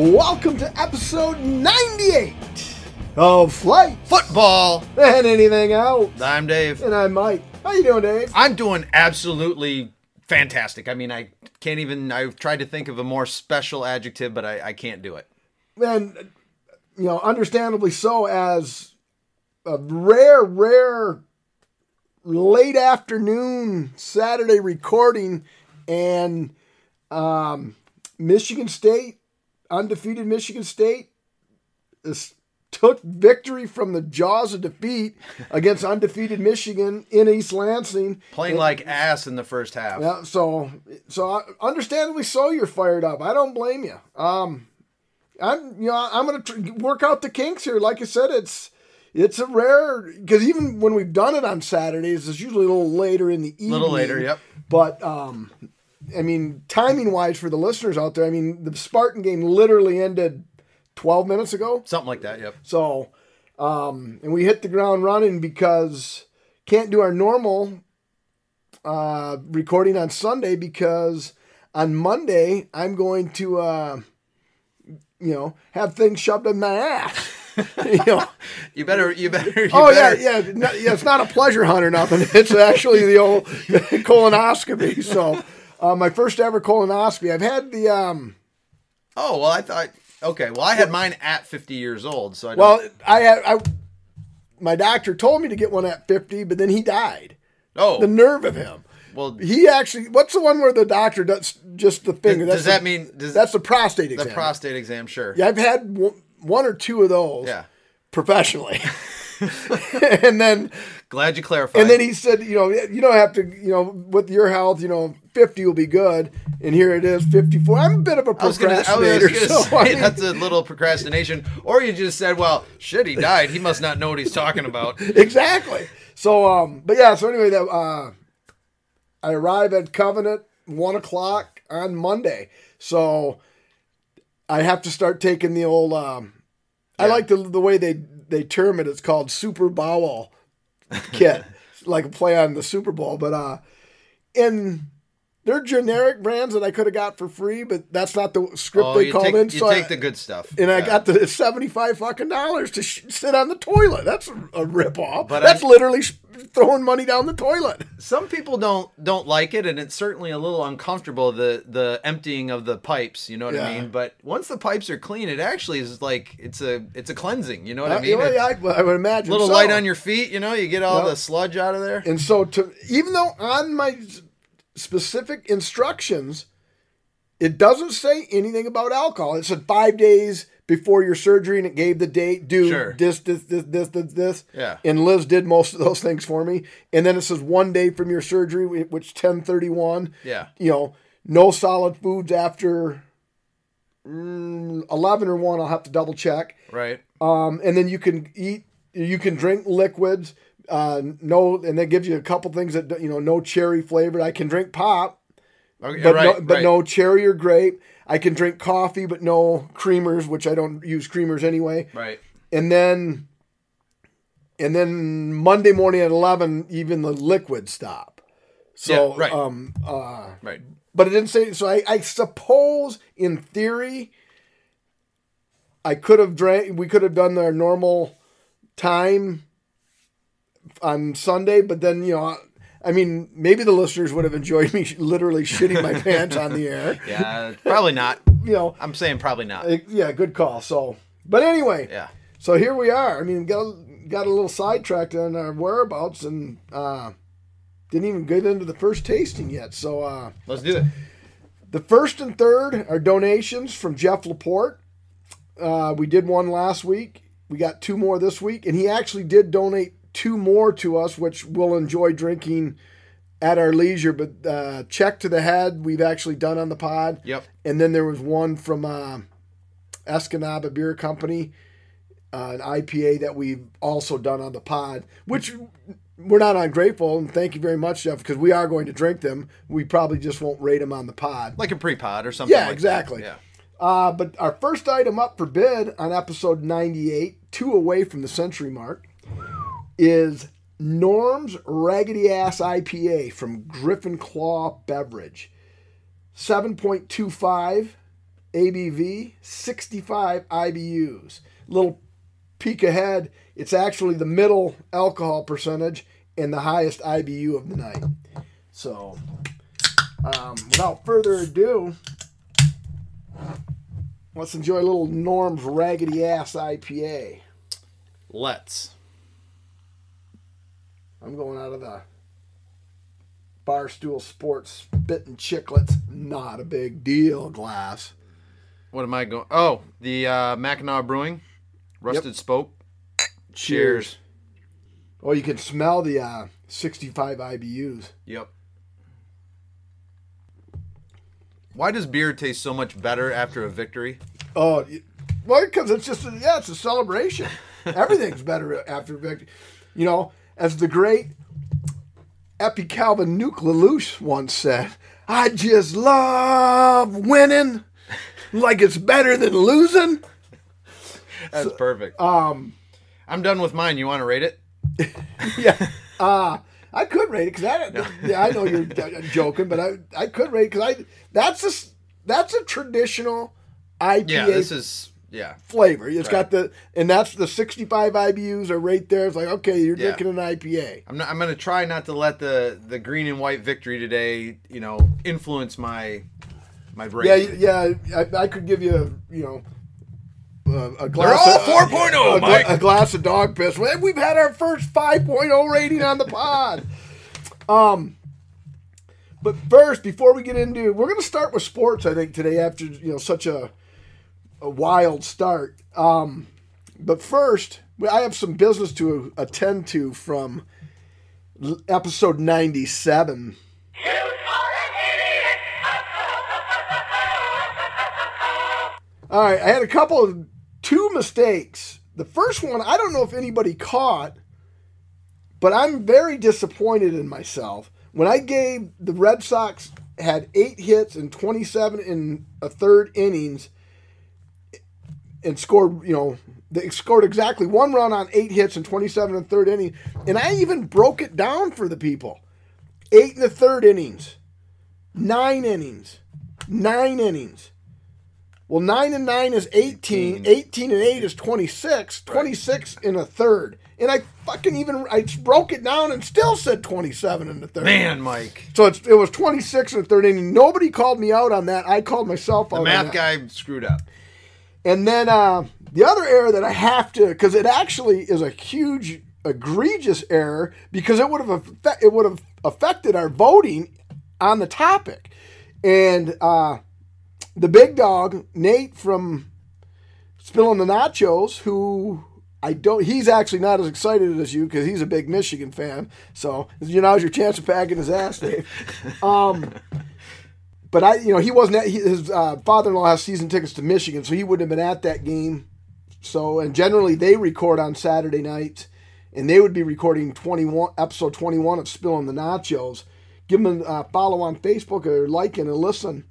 Welcome to episode 98 of Flight Football. and Anything Else. I'm Dave. And I'm Mike. How you doing, Dave? I'm doing absolutely fantastic. I mean, I can't even. I've tried to think of a more special adjective, but I, I can't do it. And, you know, understandably so, as a rare, rare late afternoon Saturday recording, and um, Michigan State, undefeated Michigan State, is, took victory from the jaws of defeat against undefeated Michigan in East Lansing. Playing like ass in the first half. Yeah, so so understandably so, you're fired up. I don't blame you. Um, I'm you know I'm gonna tr- work out the kinks here. Like I said, it's it's a rare because even when we've done it on Saturdays, it's usually a little later in the evening. A little later, yep. But um, I mean, timing wise for the listeners out there, I mean, the Spartan game literally ended 12 minutes ago. Something like that, yep. So, um, and we hit the ground running because can't do our normal uh, recording on Sunday because on Monday I'm going to, uh, you know, have things shoved in my ass. you know, You better, you better, you oh better. yeah, yeah, no, yeah. It's not a pleasure hunt or nothing. It's actually the old colonoscopy. So, uh, my first ever colonoscopy. I've had the um. Oh well, I thought. Okay, well, I had mine at 50 years old, so I Well, I had I. My doctor told me to get one at fifty, but then he died. oh, The nerve of him. well, He actually. What's the one where the doctor does just the finger? does That's that the- mean does that's the prostate exam? the prostate exam? Sure. Yeah, I've had one, one or two of those. Yeah. Professionally, and then Glad you clarified. and then he said, you know, you don't have to, you know, with your health, you know, fifty will be good, and here it is, fifty-four. I'm a bit of a I was gonna, I was procrastinator, gonna so say I mean- that's a little procrastination, or you just said, "Well, shit, he died. He must not know what he's talking about." exactly. So, um, but yeah, so anyway, that uh, I arrive at Covenant one o'clock on Monday, so I have to start taking the old. Um, I like the the way they they term it. It's called Super Bowel kit, like a play on the Super Bowl, but uh, and. They're generic brands that I could have got for free, but that's not the script Oh, they called take, in. you so I- take the good stuff, and I got the seventy-five fucking dollars to sh- sit on the toilet. That's a, a rip-off. But That's I- literally sh- throwing money down the toilet. Some people don't don't like it, and it's certainly a little uncomfortable the the emptying of the pipes. You know what I mean? But once the pipes are clean, it actually is like it's a it's a cleansing. You know what Uh, I mean? you know, It's yeah, I, I would imagine. a little so. light on your feet. You know, you get all Yep. the sludge out of there. And so, to even though on my specific instructions, it doesn't say anything about alcohol. It said five days before your surgery, and it gave the date. Do Sure. this, this, this, this, this, this. Yeah. And Liz did most of those things for me. And then it says one day from your surgery, which ten thirty one. Yeah. you know, no solid foods after mm, 11 or 1. I'll have to double check. Right. Um, and then you can eat, you can drink liquids. Uh, no, and that gives you a couple things that, you know, no cherry flavored. I can drink pop, Okay. but, right. no, but right. no cherry or grape. I can drink coffee, but no creamers, which I don't use creamers anyway. Right. And then, and then Monday morning at 11, even the liquids stop. So, Yeah, right. um, uh, Right. but it didn't say so I, I suppose in theory i could have drank we could have done our normal time on sunday but then you know i mean maybe the listeners would have enjoyed me literally shitting my pants on the air Yeah. Probably not. you know I'm saying probably not. eh, yeah good call so but anyway Yeah. so here we are i mean got got a little sidetracked on our whereabouts and uh didn't even get into the first tasting yet so uh Let's do it. The first and third are donations from Jeff Laporte. Uh, we did one last week. We got two more this week, and he actually did donate two more to us, which we'll enjoy drinking at our leisure. But uh, check to the head, we've actually done on the pod. Yep. And then there was one from uh, Escanaba Beer Company, uh, an IPA that we've also done on the pod, which we're not ungrateful. And thank you very much, Jeff, because we are going to drink them. We probably just won't rate them on the pod. Like a pre-pod or something. Yeah, like that. exactly. Yeah. Uh, but our first item up for bid on episode 98, two away from the century mark, is Norm's Raggedy Ass IPA from Griffin Claw Beverage. 7.25 ABV, 65 IBUs. Little peek ahead, it's actually the middle alcohol percentage and the highest IBU of the night. So, um, without further ado, let's enjoy a little Norm's Raggedy Ass IPA. Let's. I'm going out of the Barstool Sports spitting Chicklets. Not a big deal glass. What am I going? Oh, the uh, Mackinac Brewing, Rusted Spoke. Cheers. Oh, you can smell the uh, 65 IBUs. Yep. Why does beer taste so much better after a victory? Oh, well, because it's just a, yeah, it's a celebration. Everything's better after victory. You know, as the great Ebby Calvin Nuke LaLoosh once said, "I just love winning, like it's better than losing." That's perfect. Um, I'm done with mine. You want to rate it? yeah. Uh, I could rate it because I, yeah, I know you're joking, but I, I could rate it because I that's a that's a traditional IPA Yeah, this is yeah. flavor. It's got the and that's the 65 IBUs are right there. It's like okay, you're Yeah. drinking an IPA. I'm not, I'm gonna try not to let the the green and white victory today, you know, influence my my brain. Yeah, yeah. I, I could give you you know. Uh, a glass They're all of, 4.0, a, gla- Mike. a glass of dog piss. We've had our first 5.0 rating on the pod. Um, but first, before we get into, we're going to start with sports. I think today, after you know such a a wild start. Um, but first, I have some business to attend to from episode ninety-seven. All right, I had a couple of two mistakes. The first one, I don't know if anybody caught, but I'm very disappointed in myself. When I gave the Red Sox had eight hits and 27 in a third innings and scored, you know, they scored exactly one run on eight hits and 27 in the third inning. And I even broke it down for the people. Eight in the third innings, nine innings, nine innings. Well, 9 and 9 is 18. 18 and 8 is 26. 26 in a third. And I fucking even I broke it down and still said 27 in the third. Man, Mike, So it's, it was 26 in the third inning. Nobody called me out on that. I called myself out the on math that. guy screwed up. And then uh, the other error that I have to, because it actually is a huge, egregious error, because it would have it would have affected our voting on the topic. And uh, the big dog Nate from Spilling the Nachos, who I don't, he's actually not as excited as you because he's a big Michigan fan. So you now's your chance of packing his ass, Dave. Um, but I, you know, he wasn't. At, he, his uh, father-in-law has season tickets to Michigan, so he wouldn't have been at that game. So, and generally they record on Saturday night, and they would be recording twenty-one episode twenty-one of Spilling the Nachos. Give them a uh, follow on Facebook or like and a listen.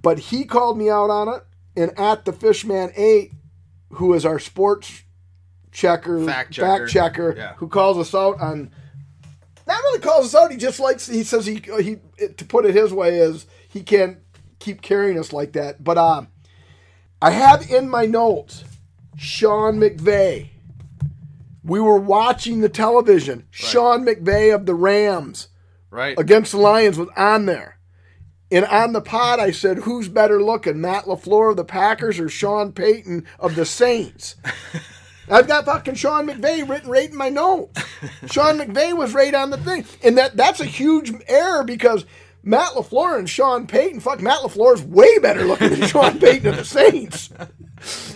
But he called me out on it, and at the Fishman Eight, who is our sports checker, Fact checker. checker, Yeah. who calls us out on not really calls us out. He just likes. He says he he to put it his way is he can't keep carrying us like that. But uh, I have in my notes Sean McVay. We were watching the television. Sean McVay of the Rams Right. against the Lions was on there. And on the pod, I said, "Who's better looking, Matt LaFleur of the Packers or Sean Payton of the Saints?" I've got fucking Sean McVay written right in my notes. Sean McVay was right on the thing, and that that's a huge error because Matt LaFleur and Sean Payton, fuck, Matt LaFleur is way better looking than Sean Payton of the Saints.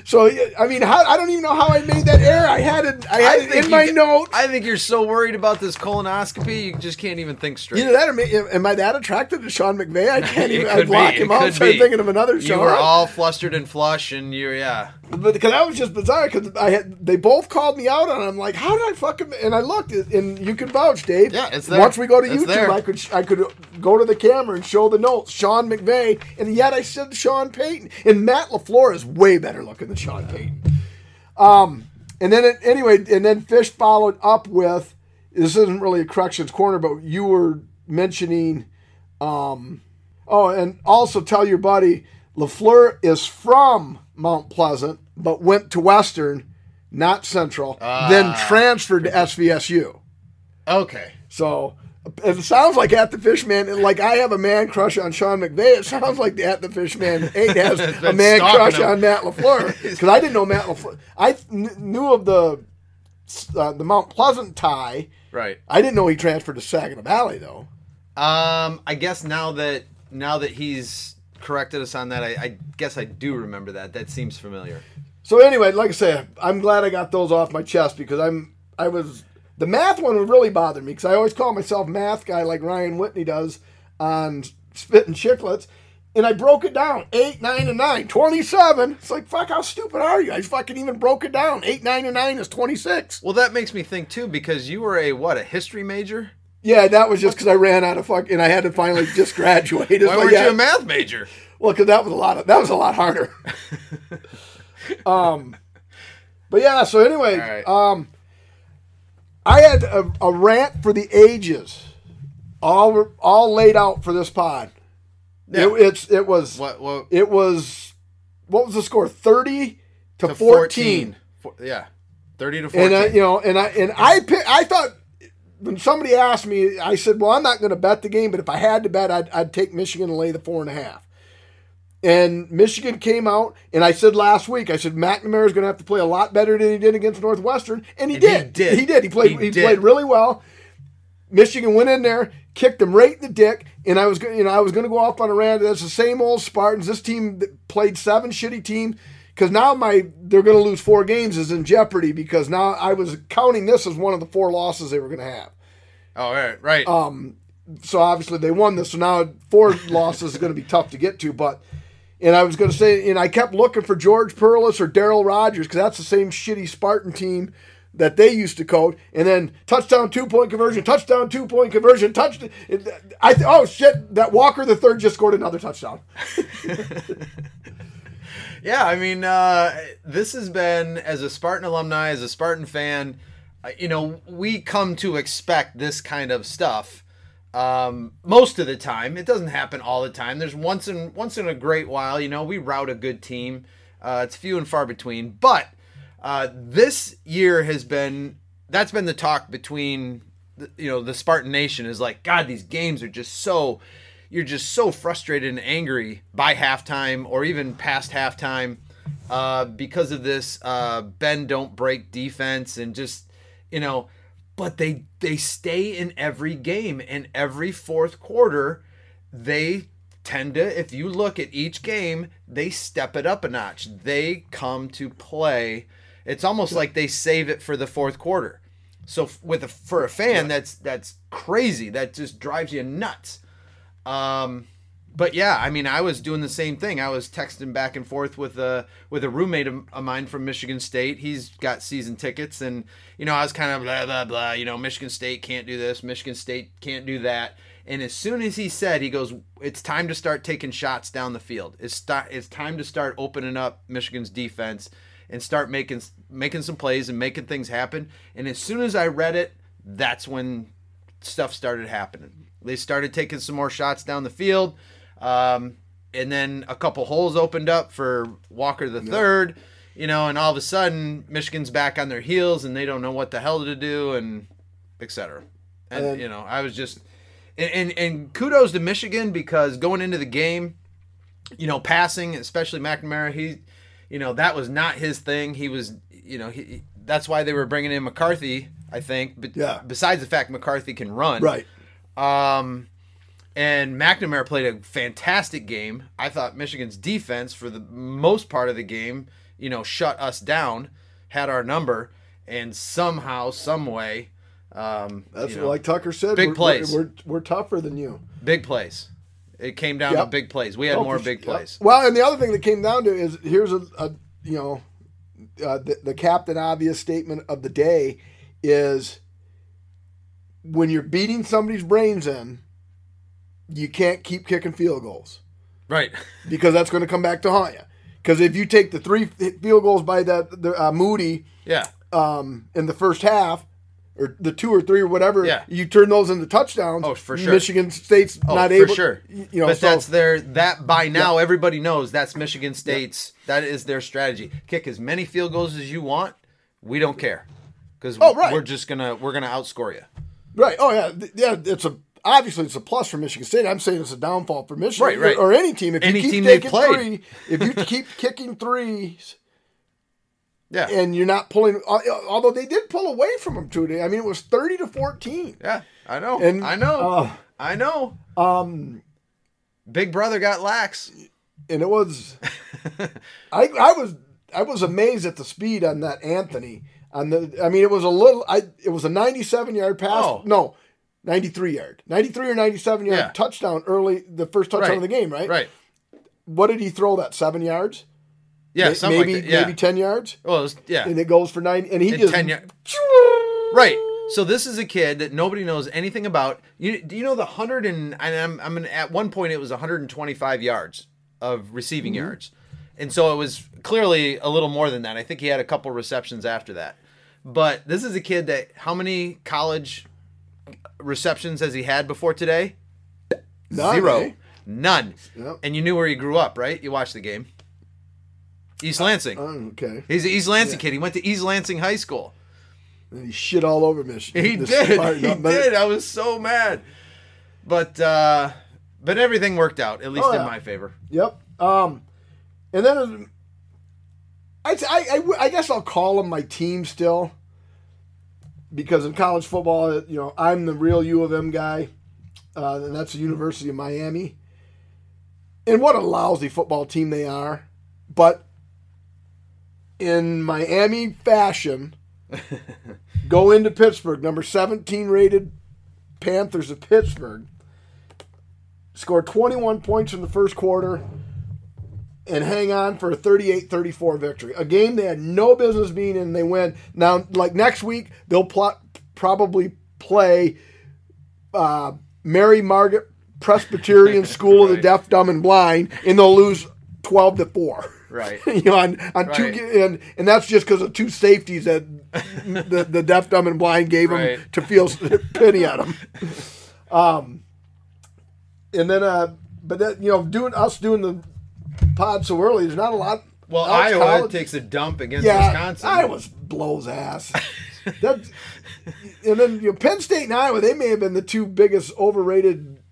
So I mean, how, I don't even know how I made that error. I had it, I had it in my you- notes. I think you're so worried about this colonoscopy, you just can't even think straight. Either that or may, am I that attracted to Sean McVay? I can't even. I block be, him out. could Started be. thinking of another you Sean. were all flustered and flush, and you're yeah. But because that was just bizarre because I had they both called me out on. it. I'm like, how did I fucking? And I looked, and you can vouch, Dave. Yeah, it's there. Once we go to It's YouTube, there. I could I could go to the camera and show the notes. Sean McVay, and yet I said Sean Payton, and Matt LaFleur is way better looking than Sean Payton. Um, and then it, anyway, and then Fish followed up with this isn't really a corrections corner, but you were mentioning, um, oh, and also tell your buddy LaFleur is from Mount Pleasant, but went to Western, not Central, then transferred to SVSU. Okay. So it sounds like at the Fishman, like I have a man crush on Sean McVay. It sounds like the at the Fishman eight has a man crush him. on Matt LaFleur because I didn't know Matt LaFleur. I kn- knew of the uh, the Mount Pleasant tie. Right. I didn't know he transferred to Saginaw Valley though. Um, I guess now that now that he's corrected us on that, I, I guess I do remember that. That seems familiar. So anyway, like I say, I'm glad I got those off my chest because I'm I was the math one would really bother me because I always call myself math guy like Ryan Whitney does on Spitting Chicklets. And I broke it down. 8, 9, and 9. 27. It's like, fuck, how stupid are you? I fucking even broke it down. 8, 9, and 9 is 26. Well, that makes me think too because you were a what a history major. Yeah, that was just because I ran out of fuck, and I had to finally just graduate. It's Why like, weren't yeah, you a math major? Well, because that was a lot of that was a lot harder. um, but yeah. So anyway, right. um, I had a, a rant for the ages, all all laid out for this pod. Yeah. It, it's it was What? What? it was what was the score thirty to, to 14. Four- yeah, thirty to fourteen. and. I, you know and I and I I thought when somebody asked me, I said, "Well, I'm not going to bet the game, but if I had to bet, I'd, I'd take Michigan and lay the four and a half." And Michigan came out, and I said last week, I said McNamara is going to have to play a lot better than he did against Northwestern, and he And he did. did. He did. He played. He He, did. played really well. Michigan went in there, kicked them right in the dick, and I was, go- you know, I was going to go off on a rant. That's the same old Spartans. This team that played seven shitty teams because now my they're going to lose four games is in jeopardy because now I was counting this as one of the four losses they were going to have. oh, right, right. Um, so obviously they won this. So now four losses is going to be tough to get to. But and I was going to say, and I kept looking for George Perles or Darryl Rogers because that's the same shitty Spartan team that they used to coach. And then touchdown, two point conversion, touchdown, two point conversion, touch. I th- oh shit, that Walker the third just scored another touchdown. Yeah, I mean, uh, this has been as a Spartan alumni, as a Spartan fan, uh, you know, we come to expect this kind of stuff. Um, most of the time, it doesn't happen all the time. There's once in once in a great while, you know, we route a good team. Uh, it's few and far between, but uh, this year has been that's been the talk between you know the Spartan Nation is like God, these games are just so you're just so frustrated and angry by halftime or even past halftime uh, because of this uh, bend don't break defense and just you know but they they stay in every game. And every fourth quarter they tend to if you look at each game they step it up a notch. They come to play. It's almost like they save it for the fourth quarter. So with a, for a fan that's that's crazy. That just drives you nuts um, but yeah, I mean, I was doing the same thing. I was texting back and forth with a with a roommate of, of mine from Michigan State. He's got season tickets, and you know, I was kind of blah blah blah. You know, Michigan State can't do this. Michigan State can't do that. And as soon as he said, he goes, "It's time to start taking shots down the field. It's st- it's time to start opening up Michigan's defense and start making making some plays and making things happen." And as soon as I read it, that's when stuff started happening. They started taking some more shots down the field, um, and then a couple holes opened up for Walker the third. You know, and all of a sudden Michigan's back on their heels and they don't know what the hell to do, and etc. And And- you know, I was just and, and and kudos to Michigan because going into the game, you know, passing, especially McNamara, he, you know, that was not his thing. He was, you know, he, that's why they were bringing in McCarthy, I think. But Yeah. besides the fact McCarthy can run, Right. Um, and McNamara played a fantastic game. I thought Michigan's defense, for the most part of the game, you know, shut us down, had our number, and somehow, some way, um, That's you know, like Tucker said. big we're, plays. We're, we're, we're tougher than you. big plays. It came down to big plays. We had Oh, more big sure. plays. Well, and the other thing that came down to is here's a, a you know uh, the, the captain obvious statement of the day is when you're beating somebody's brains in, you can't keep kicking field goals Right. because that's going to come back to haunt you. Because if you take the three field goals by that the uh, Moody Yeah. um, in the first half, or the two or three or whatever. Yeah. You turn those into touchdowns. Oh, for sure. Michigan State's Oh, not for able. sure. You know, but so, that's their that by now everybody knows that's Michigan State's that is their strategy. Kick as many field goals as you want. We don't care because Oh, right. we're just gonna we're gonna outscore you. Right. Oh yeah, yeah. It's a obviously it's a plus for Michigan State. I'm saying it's a downfall for Michigan Right, right. or any team. If Any you keep team taking played. three, if you keep kicking threes. Yeah, and you're not pulling. Although they did pull away from them today. I mean, it was thirty to fourteen. yeah. I know. And, I know. uh, I know. Um, Big brother got lax. and it was, I I was I was amazed at the speed on that Anthony. On the, I mean, it was a little. I it was a ninety-seven yard pass. Oh. No, ninety-three yard, ninety-three or ninety-seven yard Yeah. touchdown early. The first touchdown Right. of the game, right? Right. What did he throw? That seven yards? Yeah. Maybe like that. Yeah. maybe ten yards, well, it was, yeah. and it goes for nine. And he And just 10 yard- Right. So this is a kid that nobody knows anything about. You do you know the hundred and and I'm I'm gonna, at one point it was 125 yards of receiving Mm-hmm. yards, and so it was clearly a little more than that. I think he had a couple receptions after that. But this is a kid that how many college receptions has he had before today? None, Zero. eh? None. Yep. And you knew where he grew up, right? You watched the game. East Lansing. Oh, okay. He's an East Lansing kid. He went to East Lansing High School. And he shit all over Michigan. He This did. He did. I was so mad. But uh but everything worked out, at least Oh, in my favor. Yep. Um, and then I, I, I, I guess I'll call them my team still. Because in college football, you know, I'm the real U of M guy, uh, and that's the University of Miami. And what a lousy football team they are, but in Miami fashion, go into Pittsburgh, number 17 rated Panthers of Pittsburgh, score 21 points in the first quarter and hang on for a 38-34 victory. A game they had no business being in, they win. Now, like next week, they'll probably play uh, Mary Margaret Presbyterian School of the Deaf, Dumb, and Blind, and they'll lose 12 to 4. Right. you know, on, on two, Right. ga- and and that's just because of two safeties that the, the deaf, dumb, and blind gave them Right. to feel pity at them. Um, and then, uh, but that you know, doing us doing the pod so early, there's not a lot. Well, Iowa college- takes a dump against yeah, Wisconsin. Iowa blows ass. that, and then you know, Penn State and Iowa, they may have been the two biggest overrated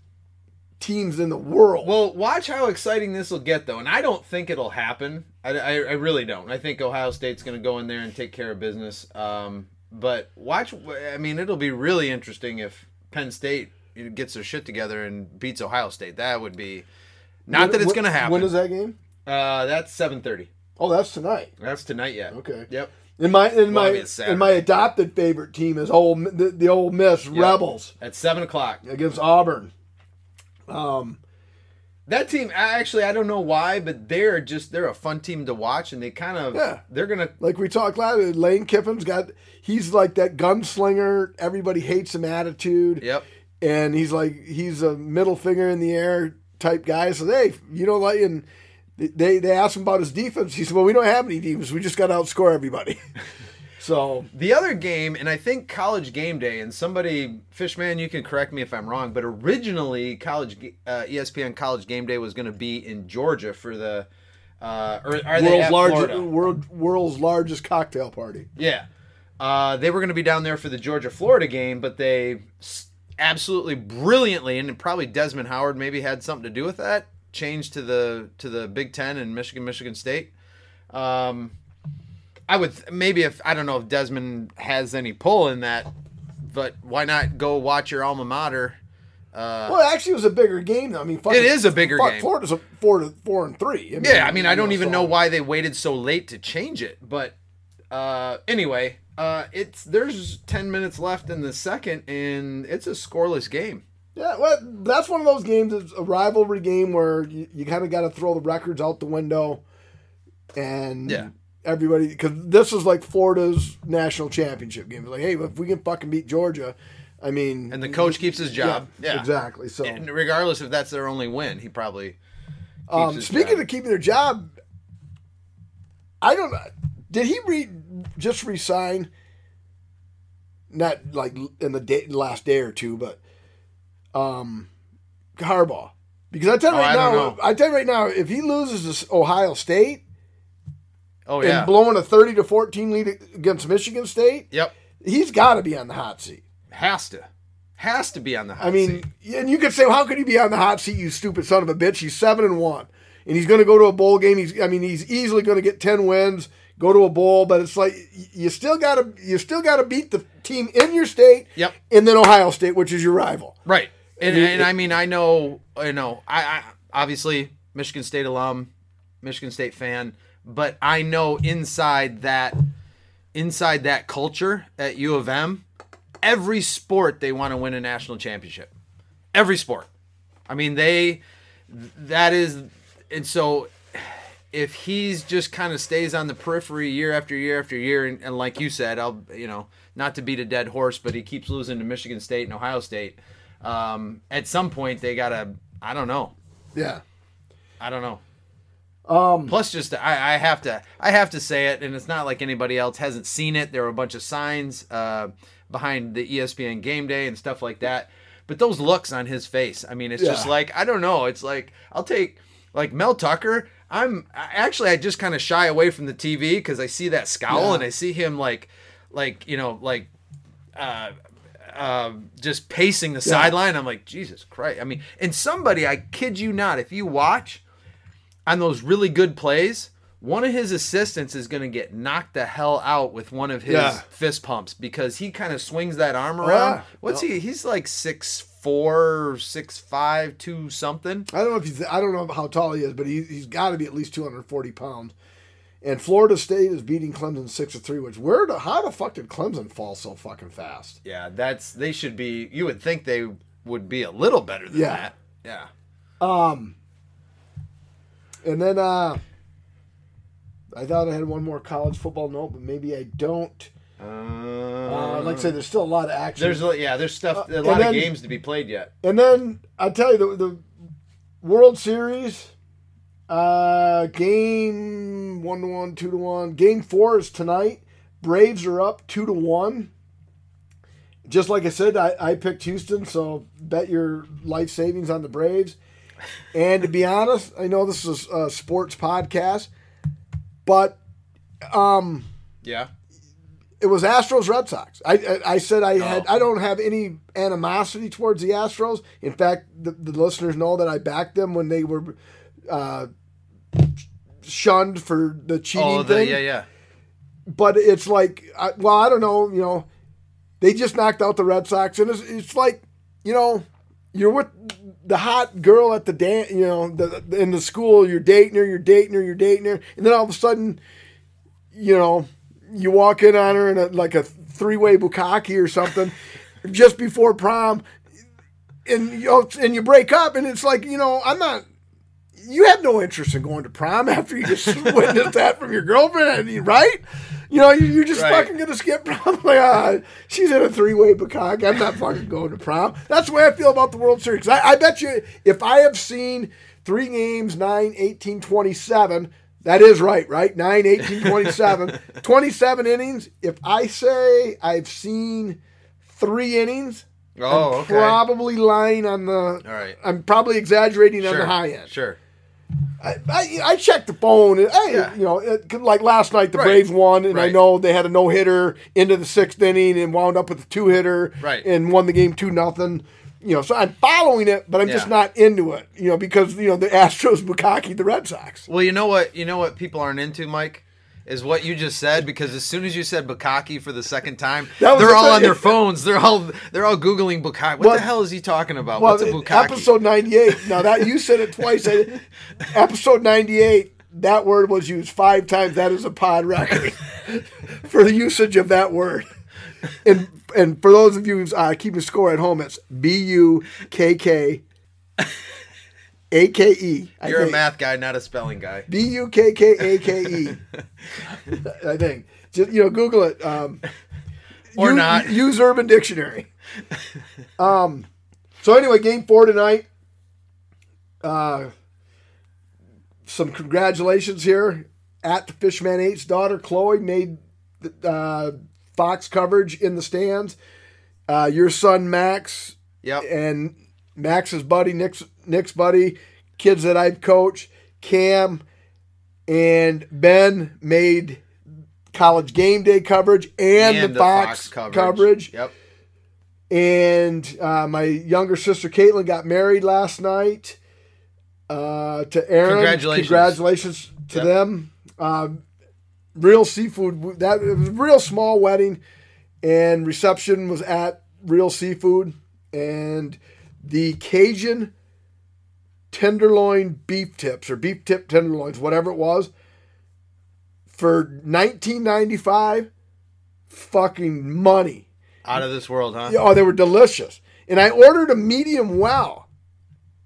teams in the world. Well, watch how exciting this will get, though, and I don't think it'll happen. I, I, I really don't. I think Ohio State's going to go in there and take care of business. Um, but watch. I mean, it'll be really interesting if Penn State gets their shit together and beats Ohio State. That would be. Not When- that it's going to happen. When is that game? Uh, that's seven thirty. Oh, that's tonight. That's tonight. Yeah. Okay. Yep. In my in Well, I my mean, in my adopted favorite team is old the, the Ole Miss Rebels At seven o'clock. against Auburn. Um, That team, I- actually, I don't know why, but they're just they're a fun team to watch, and they kind of Yeah. they're gonna like we talked last, Lane Kiffin's got he's like that gunslinger. Everybody hates him attitude. yep. and he's like he's a middle finger in the air type guy. So hey, you know like and they they asked him about his defense. He said, "Well, we don't have any defense. We just got to outscore everybody." so The other game, and I think College Game Day, and somebody, Fishman, you can correct me if I'm wrong, but originally College uh, ESPN College Game Day was going to be in Georgia for the, uh, world's largest world world's largest cocktail party. Yeah. Uh, they were going to be down there for the Georgia Florida game, but they s- absolutely brilliantly, and probably Desmond Howard maybe had something to do with that, Change to the to the Big Ten and Michigan Michigan State. Um, I would maybe if I don't know if Desmond has any pull in that, but why not go watch your alma mater? Uh, Well, actually, it was a bigger game. though. I mean, fuck It is a bigger fuck, game. Florida's a four to four and three. I mean, Yeah, I mean, I don't even so- know why they waited so late to change it, but uh, anyway, uh, it's there's ten minutes left in the second, and it's a scoreless game. Yeah, well, that's one of those games. It's a rivalry game where you, you kind of got to throw the records out the window, and Yeah. everybody because this is like Florida's national championship game. It's like, hey, if we can fucking beat Georgia, I mean, And the coach keeps his job. Yeah, exactly. So, And regardless if that's their only win, he probably. um, his speaking job. of keeping their job, I don't. know. Did he re, just resign? not like in the day, last day or two, but um, Harbaugh. Because I tell you Oh, right I now. I tell you right now, if he loses to Ohio State Oh yeah. and blowing a thirty to fourteen lead against Michigan State, yep. he's got to be on the hot seat. Has to. Has to be on the hot I mean, seat. and you could say, well, how could he be on the hot seat? You stupid son of a bitch. He's seven and one, and he's going to go to a bowl game. He's, I mean, he's easily going to get ten wins, go to a bowl. But it's like you still got to, you still got to beat the team in your state, Yep. and then Ohio State, which is your rival. Right. And, It- and I mean, I know, I know, I, I obviously Michigan State alum, Michigan State fan, but I know inside that, inside that culture at U of M, every sport they want to win a national championship. Every sport. I mean, they, that is, and so if he's just kind of stays on the periphery year after year after year, and, and like you said, I'll you know not to beat a dead horse, but he keeps losing to Michigan State and Ohio State. Um, at some point, they gotta. I don't know. Yeah. I don't know. Um. Plus, just I, I have to I have to say it, and it's not like anybody else hasn't seen it. There were a bunch of signs uh, behind the ESPN game day and stuff like that. But those looks on his face, I mean, it's just like I don't know. It's like I'll take like Mel Tucker. I'm actually I just kind of shy away from the TV because I see that scowl Yeah. and I see him like like you know like uh, uh, just pacing the sideline. I'm like, Jesus Christ. I mean, and somebody, I kid you not, if you watch on those really good plays, one of his assistants is going to get knocked the hell out with one of his Yeah. fist pumps because he kind of swings that arm around. yeah. What's he? He's like six four, six five, two something. I don't know if he's. I don't know how tall he is, but he, he's got to be at least two hundred forty pounds. And Florida State is beating Clemson six to three. Which where? The, how the fuck did Clemson fall so fucking fast? Yeah, that's they should be. You would think they would be a little better than Yeah. that. Yeah. Um, and then uh, I thought I had one more college football note, but maybe I don't. Uh, like I say, there's still a lot of action. There's a- yeah, there's stuff, a lot then- of games to be played yet. and then I tell you the the World Series uh, game one to one, two to one. Game four is tonight. Braves are up two to one. Just like I said, I, I picked Houston, so bet your life savings on the Braves. And to be honest, I know this is a sports podcast, but um, Yeah. It was Astros Red Sox. I I, I said I had Oh. I don't have any animosity towards the Astros. In fact, the, the listeners know that I backed them when they were uh, shunned for the cheating Oh, the, thing. yeah, yeah. But it's like, I, well, I don't know. You know, they just knocked out the Red Sox, and it's, it's like, you know, you're with the hot girl at the dance. You know, the, the- in the school, you're dating her, you're dating her, you're dating her, and then all of a sudden, you know, you walk in on her in a, like a three way bukkake or something, just before prom, and you and you break up, and it's like, you know, I'm not. You have no interest in going to prom after you just witnessed that from your girlfriend, right? You know, you- you're just Right. fucking gonna skip prom. Like, ah, she's in a three way bukkake. I'm not fucking going to prom. That's the way I feel about the World Series. I, I bet you, if I have seen three games, 9, 18, 27, that is right, right? 9, 18, 27, 27 innings. If I say I've seen three innings, Oh, I'm okay. probably lying on the. All right. I'm probably exaggerating on the high end. Sure. I, I, I checked the phone. And, hey, Yeah. you know, it, like last night, the Right. Braves won, and I know they had a no hitter into the sixth inning and wound up with a two hitter, Right. and won the game two nothing. You know, so I'm following it, but I'm just not into it. You know, because you know the Astros bukkake the Red Sox. Well, you know what? You know what people aren't into, Mike, is what you just said. Because as soon as you said Bukkake for the second time, they're all thing. on their phones. They're all they're all googling Bukkake. What Well- the hell is he talking about? Well, What's a Bukkake? episode 98. Now that you said it twice. I- episode 98. That word was used five times. That is a pod record for the usage of that word. And and for those of you uh, keeping score at home, it's B U K K A K E. You're a math guy, not a spelling guy. B U K K A K E. I think. Just you know, Google it. Um, Or use- not. Use Urban Dictionary. um. So anyway, game four tonight. Uh, some congratulations here at the Fishman Eight's daughter Chloe made uh, Fox coverage in the stands. Uh, your son Max Yep. and Max's buddy, Nick's Nick's buddy, kids that I've coached, Cam and Ben made college game day coverage and, the, Fox, coverage. Yep. And uh, my younger sister Caitlin got married last night. Uh, to Aaron, Congratulations. Congratulations to Yep. them. Um, real seafood. That it was a real small wedding, and reception was at Real Seafood, and the Cajun tenderloin beef tips or beef tip tenderloins, whatever it was, for 1995, fucking money. Out of this world, huh? Yeah, Oh, they were delicious. And I ordered a medium well.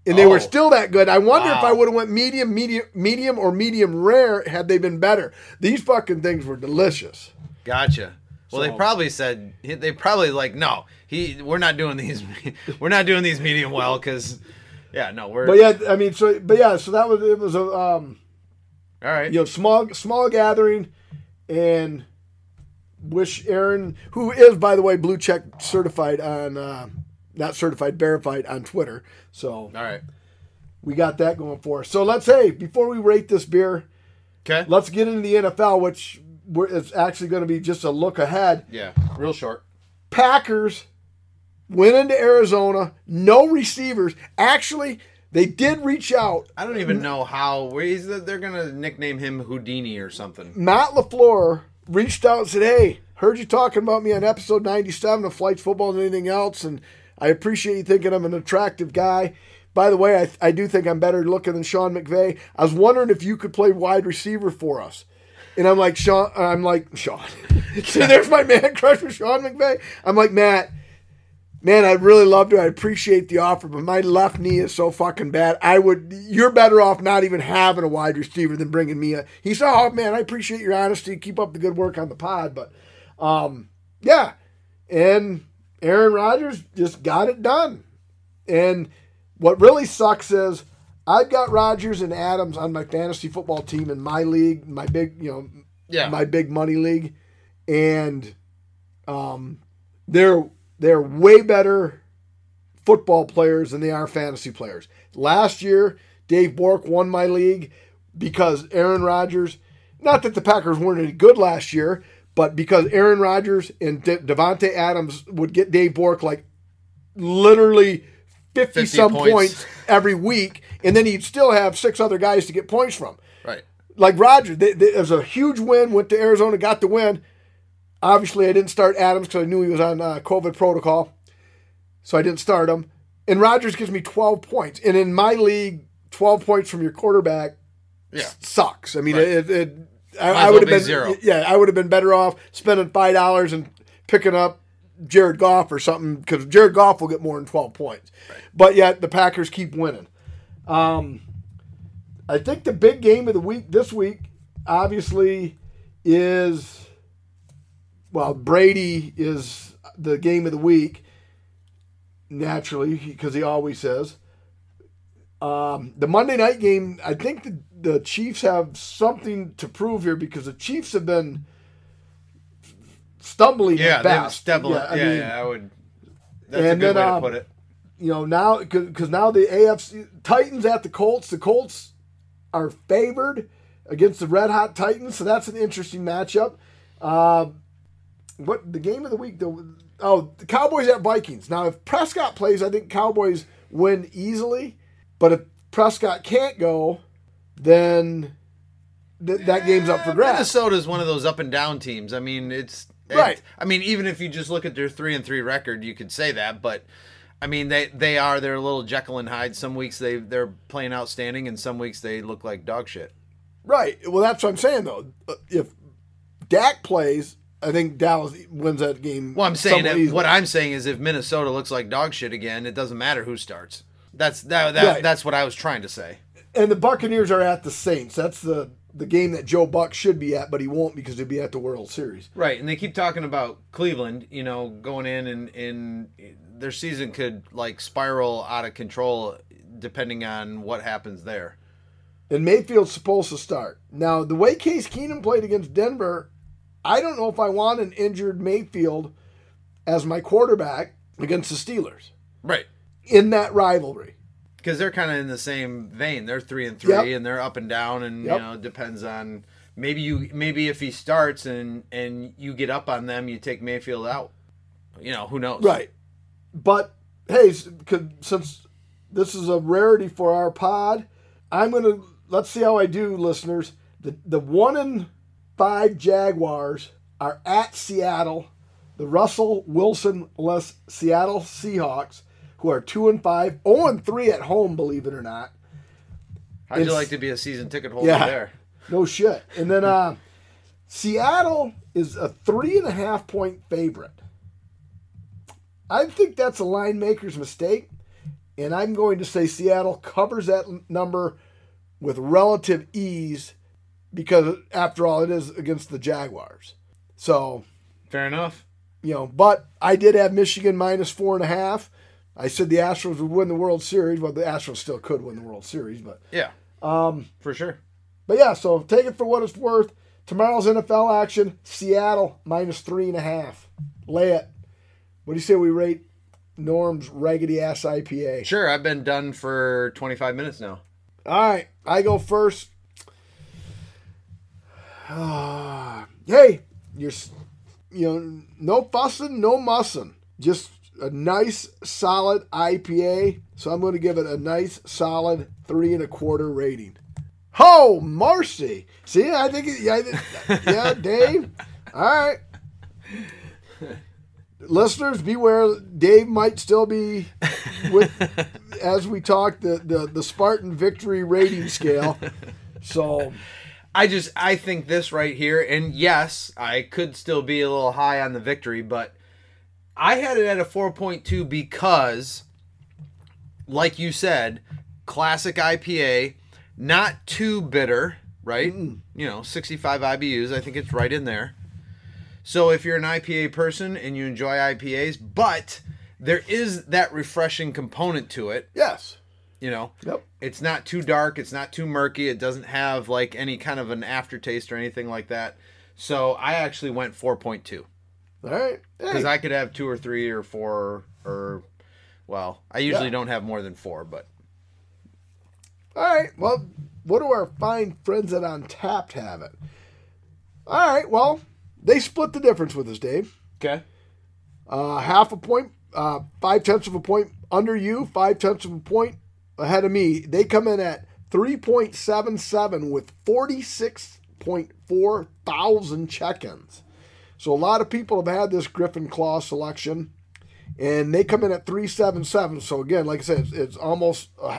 And they Oh. were still that good. I wonder if I would have went medium, medium, medium, or medium rare had they been better. These fucking things were delicious. Gotcha. Well, they probably said they probably like no, he we're not doing these we're not doing these medium well because yeah no we're But yeah, I mean, so but yeah, so that was it was a um, all right you know small small gathering, and wish Aaron, who is by the way blue check certified on uh, not certified verified on Twitter, so all right we got that going for us. So let's hey before we rate this beer. okay Let's get into the NFL, which we're- is actually going to be just a look ahead. yeah real short Packers went into Arizona, no receivers. Actually, they did reach out. I don't even know how they're gonna nickname him Houdini or something Matt LaFleur reached out and said, Hey, heard you talking about me on episode 97 of Flights Football and anything else, and I appreciate you thinking I'm an attractive guy. By the way, I, I do think I'm better looking than Sean McVay. I was wondering if you could play wide receiver for us. And I'm like, Sean, I'm like, Sean. See, there's my man crush with Sean McVay. I'm like, Matt, man, I'd really love to. I appreciate the offer, but my left knee is so fucking bad. I would, you're better off not even having a wide receiver than bringing me a. He said, oh, man, I appreciate your honesty. Keep up the good work on the pod. But, um, yeah. And Aaron Rodgers just got it done. And what really sucks is I've got Rodgers and Adams on my fantasy football team in my league, my big, you know, yeah my big money league, and um, they're they're way better football players than they are fantasy players. Last year, Dave Bork won my league because Aaron Rodgers. Not that the Packers weren't any good last year, but because Aaron Rodgers and De- Davante Adams would get Dave Bork like literally 50, 50 some points. points every week, and then he'd still have six other guys to get points from right like Roger, they, they, it was a huge win. Went to Arizona, got the win. Obviously, I didn't start Adams because I knew he was on uh, COVID protocol, so I didn't start him. And Rodgers gives me twelve points, and in my league, twelve points from your quarterback yeah sucks. I mean, Right. it. it I, I would have been zero. Yeah, I would have been better off spending five dollars and picking up Jared Goff or something because Jared Goff will get more than twelve points. But yet the Packers keep winning. Um, I think the big game of the week this week, obviously, is well Brady is the game of the week. Naturally, because he always says. Um, the Monday night game, I think the, the Chiefs have something to prove here because the Chiefs have been stumbling yeah at they best. stable Yeah, yeah, I yeah, mean, I would that's and a good then, way um, to put it you know now because now the AFC Titans at the Colts. The Colts are favored against the Red Hot Titans, so that's an interesting matchup. Uh, what the game of the week though? Oh, the Cowboys at Vikings. Now, if Prescott plays, I think Cowboys win easily. But if Prescott can't go, then th- that game's up for grabs. Minnesota is one of those up and down teams. I mean, it's it- Right. I mean, even if you just look at their three and three record, you could say that. But I mean, they they are they're a little Jekyll and Hyde. Some weeks they they're playing outstanding, and some weeks they look like dog shit. Right. Well, that's what I'm saying though. Uh, If Dak plays, I think Dallas wins that game. Well, I'm saying that, what I'm saying is if Minnesota looks like dog shit again, it doesn't matter who starts. That's that, that Right. that's what I was trying to say. And the Buccaneers are at the Saints. That's the the game that Joe Buck should be at, but he won't because he'll be at the World Series. Right, and they keep talking about Cleveland, you know, going in and, and their season could like spiral out of control depending on what happens there. And Mayfield's supposed to start. Now, the way Case Keenum played against Denver, I don't know if I want an injured Mayfield as my quarterback against the Steelers Right. in that rivalry. Because they're kind of in the same vein. They're three and three, Yep. and they're up and down, and Yep. you know, depends on maybe you maybe if he starts and and you get up on them, you take Mayfield out. You know, who knows? Right. But hey, could- since this is a rarity for our pod, I'm gonna let's see how I do, listeners. The the one and five Jaguars are at Seattle. The Russell Wilson less Seattle Seahawks, who are two and five, oh and three at home, believe it or not. How'd you like to be a season ticket holder Yeah. there? No shit. And then uh, Seattle is a three and a half point favorite. I think that's a line maker's mistake, and I'm going to say Seattle covers that number with relative ease because, after all, it is against the Jaguars. So, Fair enough. you know, but I did have Michigan minus four and a half. I said the Astros would win the World Series. Well, the Astros still could win the World Series, but Yeah, um, for sure. but yeah, so take it for what it's worth. Tomorrow's NFL action, Seattle minus three and a half. Lay it. What do you say we rate Norm's raggedy ass IPA? Sure, I've been done for 25 minutes now. All right, I go first. Hey, you're, you know, no fussing, no mussing. Just a nice, solid IPA. So I'm going to give it a nice, solid three and a quarter rating. Oh, Marcy. See, I think, it- yeah, yeah, Dave. All right. Listeners, beware. Dave might still be with, as we talk, the, the, the Spartan victory rating scale. So, I just I think this right here, and yes, I could still be a little high on the victory, but I had it at a 4.2 because, like you said, classic IPA, not too bitter, right? Mm. You know, 65 IBUs. I think it's right in there. So if you're an IPA person and you enjoy IPAs, but there is that refreshing component to it, yes. you know. Yep. It's not too dark. It's not too murky. It doesn't have like any kind of an aftertaste or anything like that. So I actually went 4.2 All right. because Hey, I could have two or three or four or, well, I usually Yeah. don't have more than four, but all right. Well, what do our fine friends at Untappd have it? All right. Well, they split the difference with us, Dave. okay. Uh, half a point, uh, five tenths of a point under you, five tenths of a point ahead of me. They come in at 3.77 with 46.4 thousand check ins. So a lot of people have had this Griffin Claw selection, and they come in at 377. So again, like I said, it's, it's almost, uh,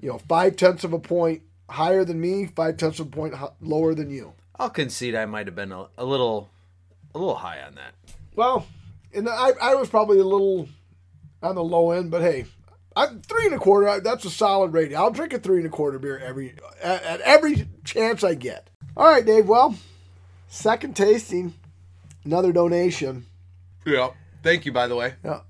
you know, five tenths of a point higher than me, five tenths of a point h- lower than you. I'll concede I might have been a, a little, a little high on that. Well, and I, I was probably a little on the low end, but hey, I'm three and a quarter. That's a solid rating. I'll drink a three and a quarter beer every at, at every chance I get. All right, Dave. Well, second tasting, another donation. Yeah. Thank you, by the way. Yeah.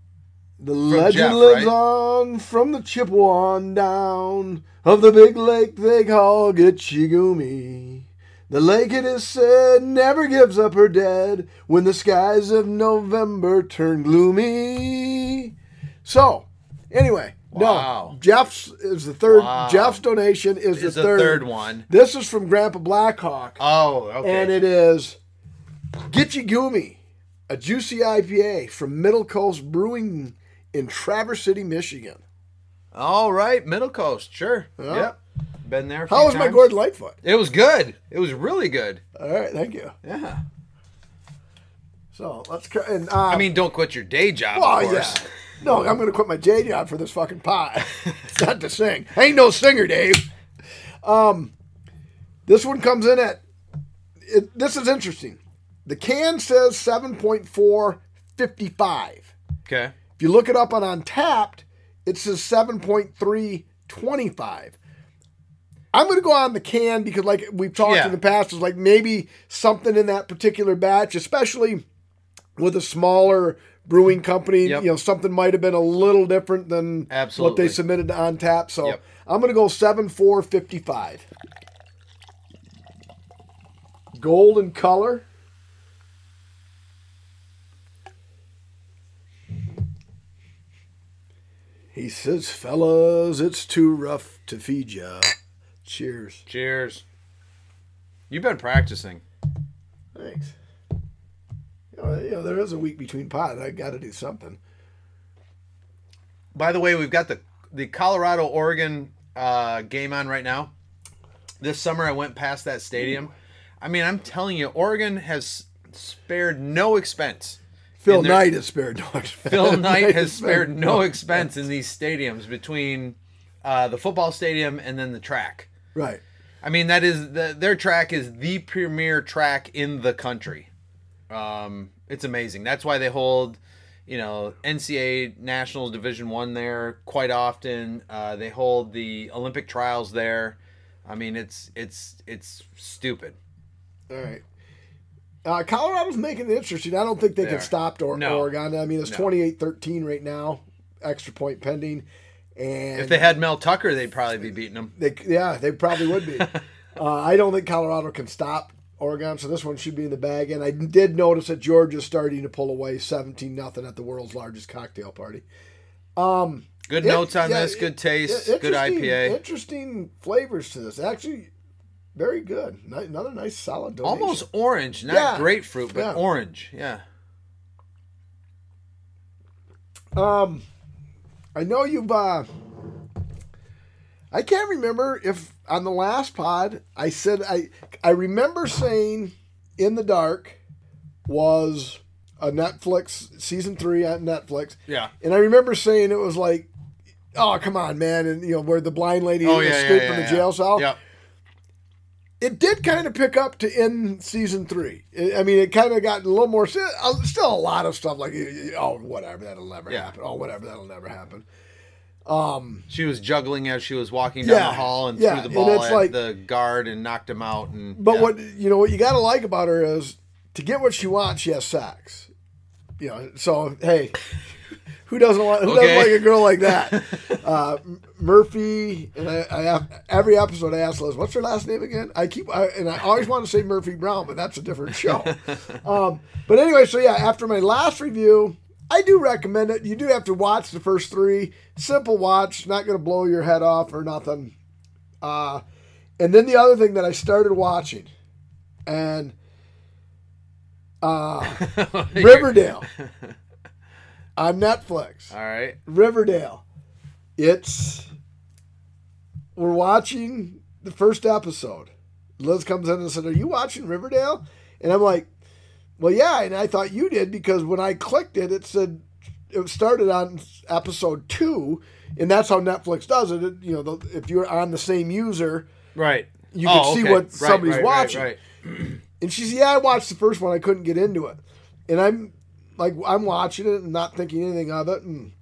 The legend Jeff, lives right? on from the Chippewa down of the big lake they call Gitchigumi. The lake, it is said, never gives up her dead when the skies of November turn gloomy. So, anyway, Wow. no, Jeff's is the third. Wow. Jeff's donation is the the third. third one. This is from Grandpa Blackhawk Oh, okay. and it is Gitchigumi, a juicy IPA from Middle Coast Brewing in Traverse City, Michigan. All right, Middle Coast, sure. Yeah. Yep. Been there. A How was my times. Gordon Lightfoot? It was good. It was really good. All right, thank you. Yeah. So let's. And, uh, I mean, don't quit your day job, well, of yeah. No, I'm going to quit my day job for this fucking pot. it's not to sing. I ain't no singer, Dave. Um, this one comes in at. It, this is interesting. The can says 7.455. Okay. If you look it up on Untappd, it says 7.325. I'm going to go on the can because, like we've talked Yeah. in the past, is like maybe something in that particular batch, especially with a smaller brewing company. Yep. You know, something might have been a little different than what they submitted to Untap. So Yep. I'm going to go 7455. Golden color. He says, "Fellas, it's too rough to feed ya." Cheers. Cheers. You've been practicing. Thanks. You know, you know, there is a week between pot. I got to do something. By the way, we've got the the Colorado Oregon uh, game on right now. This summer, I went past that stadium. I mean, I'm telling you, Oregon has spared no expense. Phil Knight has spared no expense. Phil Knight has spared no expense in these stadiums between uh, the football stadium and then the track. Right. I mean, that is the, their track is the premier track in the country. Um, it's amazing. That's why they hold, you know, NCAA Nationals Division One there quite often. Uh, they hold the Olympic trials there. I mean, it's it's it's stupid. All right. Uh, Colorado's making it interesting. I don't think they, They can are. stop or- No. Oregon. I mean, it's No. 28-13 right now. Extra point pending. And If they had Mel Tucker, they'd probably be beating them. They, yeah, they probably would be. uh, I don't think Colorado can stop Oregon, so this one should be in the bag. And I did notice that Georgia's starting to pull away 17 nothing at the world's largest cocktail party. Um, Good Yeah, notes on yeah, this. Good taste. yeah, Good IPA. Interesting flavors to this. Actually, very good. Another nice solid donation. Almost orange, not Yeah. grapefruit, but Yeah. orange. Yeah. Um, I know you've. Uh, I can't remember if on the last pod I said I. I remember saying "In the Dark" was a Netflix season three on Netflix, Yeah. and I remember saying it was like, "Oh come on, man!" And you know where the blind lady Oh yeah, escaped yeah, yeah, from the jail cell. Yep. It did kind of pick up to end season three. I mean, it kind of got a little more. Still still a lot of stuff like, oh, whatever, that'll never Yeah. happen. Oh, whatever, that'll never happen. Um, She was juggling as she was walking down Yeah, the hall and yeah, threw the ball at like- the guard and knocked him out. And but what you know, what you got to like about her is to get what she wants, she has sex. You know, so hey, who doesn't want who Okay. doesn't like a girl like that? Uh, Murphy and I, I have, every episode I ask Liz, "What's her last name again?" I keep I, and I always want to say Murphy Brown, but that's a different show. um, but anyway, so yeah, after my last review, I do recommend it. You do have to watch the first three. Simple watch, not going to blow your head off or nothing. Uh, and then the other thing that I started watching, and uh, Riverdale on Netflix. All right. Riverdale. It's we're watching the first episode. Liz comes in and said, "Are you watching Riverdale?" And I'm like, "Well, yeah." And I thought you did because when I clicked it, it said it started on episode two, and that's how Netflix does it. It- you know, the, if you're on the same user, Right. You can oh, see what Right, somebody's right, watching. Right, and she said, "Yeah, I watched the first one. I couldn't get into it." And I'm like, I'm watching it and not thinking anything of it. And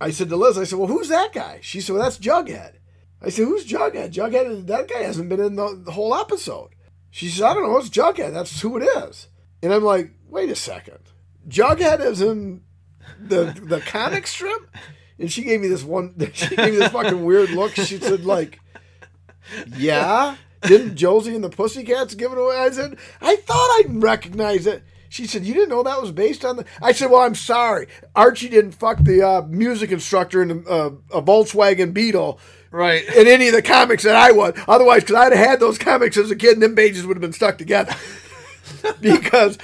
I said to Liz, I said, "Well, who's that guy?" She said, "Well, that's Jughead." I said, "Who's Jughead?" Jughead, that guy hasn't been in the, the whole episode. She said, "I don't know. It's Jughead. That's who it is." And I'm like, "Wait a second. Jughead is in the the comic strip?" And she gave me this one. She gave me this fucking weird look. She said, "Like." Yeah. Didn't Josie and the Pussycats give it away? I said, I thought I'd recognize it. She said, You didn't know that was based on the. I said, Well, I'm sorry. Archie didn't fuck the uh, music instructor in a, uh, a Volkswagen Beetle right. in any of the comics that I was. Otherwise, because I'd have had those comics as a kid and them pages would have been stuck together. because,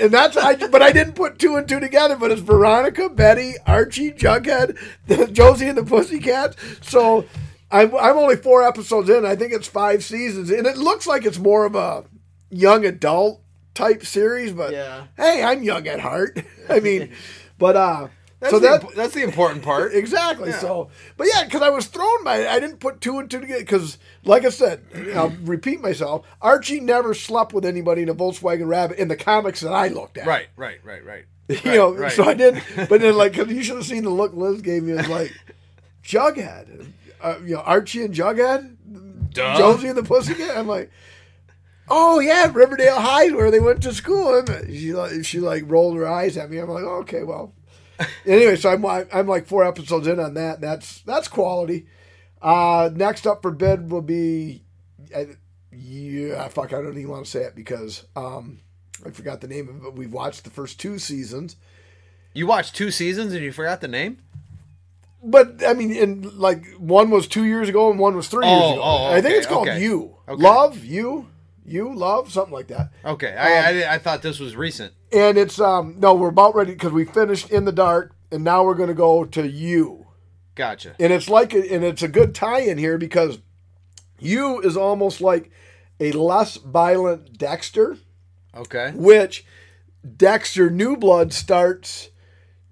and that's, I, but I didn't put two and two together. But it's Veronica, Betty, Archie, Jughead, the, Josie and the Pussycats. So I'm, I'm only four episodes in. I think it's five seasons. And it looks like it's more of a young adult type series. But Yeah. hey, I'm young at heart. I mean, but, uh, That's, so the, that that's the important part. Exactly. So, but yeah, because I was thrown by it. I didn't put two and two together. Because, like I said, I'll repeat myself. Archie never slept with anybody in a Volkswagen Rabbit in the comics that I looked at. Right, right, right, right. You Right, know, right. so I did. But then, like, 'cause you should have seen the look Liz gave me. It was like, Jughead. Uh, you know, Archie and Jughead. Duh. Josie and the Pussycat. I'm like, oh yeah, Riverdale High, where they went to school. And she like she like rolled her eyes at me. I'm like, oh, okay, well. anyway, so I'm I'm like four episodes in on that. That's that's quality. Uh, next up for bid will be, uh, yeah, fuck, I don't even want to say it because um, I forgot the name of it. But we've watched the first two seasons. You watched two seasons and you forgot the name? But I mean, and like one was two years ago and one was three years Oh, ago. oh, I think it's called okay. You Okay. Love You You Love something like that. Okay, Um, I, I I thought this was recent. And it's um no, we're about ready because we finished in the dark and now we're gonna go to You. Gotcha. And it's like and it's a good tie in here because You is almost like a less violent Dexter, Okay. which Dexter New Blood starts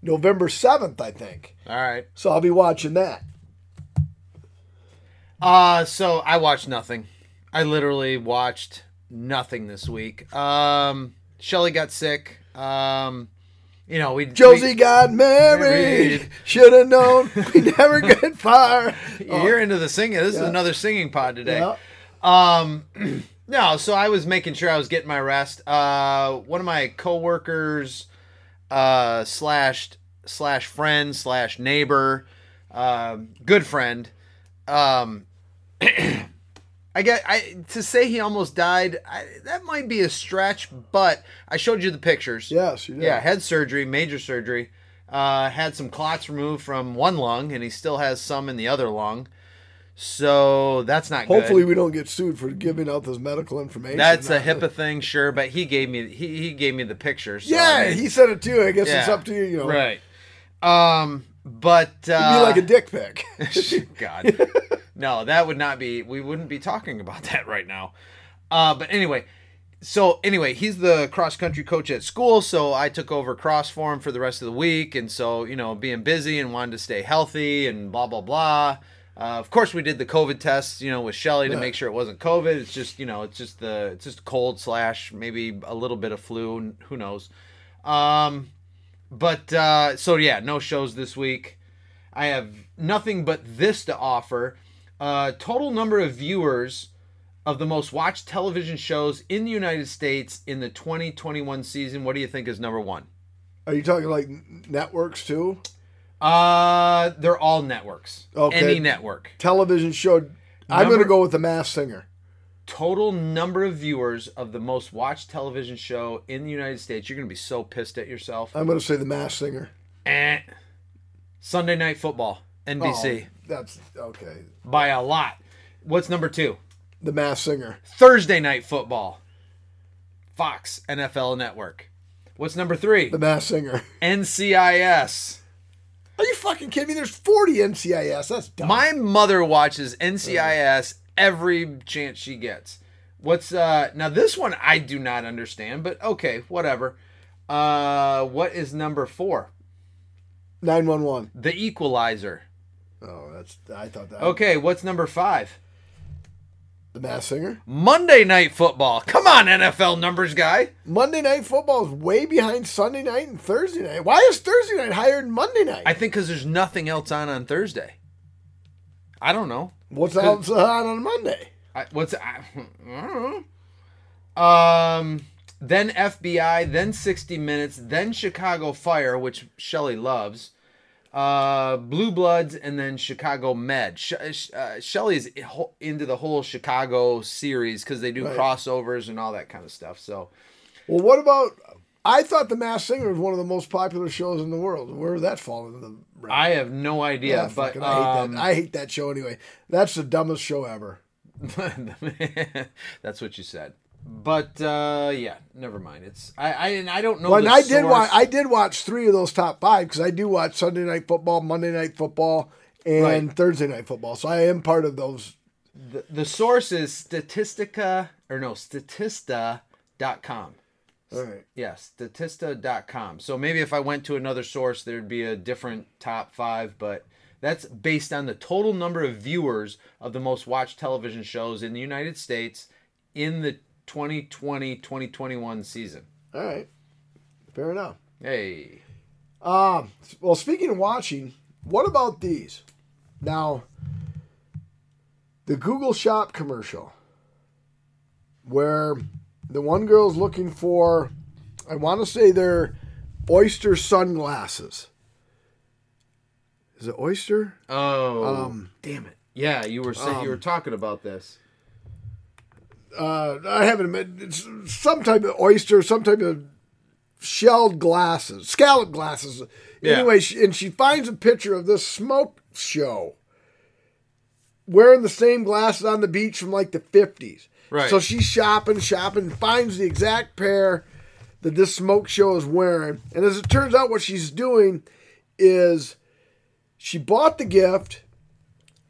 November seventh, I think. All right. So I'll be watching that. Uh so I watched nothing. I literally watched nothing this week. Um Shelly got sick. Um you know, we Josie we- got married. Married. Should have known we never get far. you're into the singing. This is another singing pod today. Yeah. Um, no, so I was making sure I was getting my rest. Uh, one of my coworkers, uh, slash slash friend slash neighbor, um, good friend. Um, I get I to say he almost died. I, that might be a stretch, but I showed you the pictures. Yes, you did. Yeah, head surgery, major surgery. Uh, had some clots removed from one lung, and he still has some in the other lung. So that's not Hopefully, good. we don't get sued for giving out this medical information. That's a Uh, HIPAA thing, sure, but he gave me he, he gave me the pictures. So Yeah, I mean, he said it too. I guess it's up to you. You know, right. Um, but uh, It'd be like a dick pic. God. No, that would not be. We wouldn't be talking about that right now. Uh, but anyway, so anyway, he's the cross country coach at school, so I took over cross for him for the rest of the week, and so you know, being busy and wanted to stay healthy and blah blah blah. Uh, of course, we did the COVID tests, you know, with Shelly to Yeah. make sure it wasn't COVID. It's just, you know, it's just the, it's just cold slash maybe a little bit of flu. Who knows? Um, but uh, so yeah, no shows this week. I have nothing but this to offer. Uh, total number of viewers of the most watched television shows in the United States in the 2021 season. What do you think is number one? Are you talking like networks too? Uh, they're all networks. Okay. Any network. Television show. I'm going to go with the Masked Singer. Total number of viewers of the most watched television show in the United States. You're gonna be so pissed at yourself. I'm going to say the Masked Singer. Eh. Sunday Night Football, NBC, Oh, that's okay. by a lot. What's number two? The Masked Singer. Thursday Night Football, Fox NFL Network. What's number three? The Masked Singer. NCIS. Are you fucking kidding me? There's 40 NCIS. That's dumb. My mother watches NCIS every chance she gets. What's uh now this one I do not understand, but okay, whatever. Uh what is number 4? 911. The Equalizer. That's. I thought that. Okay, what's number 5? The Masked Singer. Monday Night Football. Come on NFL numbers guy. Monday Night Football is way behind Sunday night and Thursday night. Why is Thursday night higher than Monday night? I think cuz there's nothing else on on Thursday. I don't know. What's else on on Monday? I, what's I, I don't know. Um, then FBI, then 60 Minutes, then Chicago Fire, which Shelley loves. Uh, Blue Bloods, and then Chicago Med. Sh- sh- uh, Shelley's ho- into the whole Chicago series because they do Right. crossovers and all that kind of stuff. So Well, what about? I thought The Masked Singer was one of the most popular shows in the world. Where did that fall into the? rank? I have no idea, Yeah, but fucking, I hate um, that. I hate that show anyway. That's the dumbest show ever. that's what you said. But uh, yeah, never mind. It's I I, and I don't know. Well, and I did watch. I did watch three of those top five because I do watch Sunday night football, Monday night football, and Right. Thursday night football. So I am part of those. the, the source is statistica or no statista.com All right. yeah statista.com so maybe if i went to another source there'd be a different top five but that's based on the total number of viewers of the most watched television shows in the united states in the 2020-2021 season All right. Fair enough. hey Um. Well, speaking of watching, what about these? Now, the Google Shop commercial, where the one girl's looking for, I want to say they're oyster sunglasses. Is it oyster? oh Um, damn it yeah you were saying you were talking about this uh, I haven't. admit- It's some type of oyster, some type of shelled glasses, scallop glasses. Yeah. Anyway, she, and she finds a picture of this smoke show wearing the same glasses on the beach from like the 50s. Right. So she's shopping, shopping, finds the exact pair that this smoke show is wearing. And as it turns out, what she's doing is she bought the gift,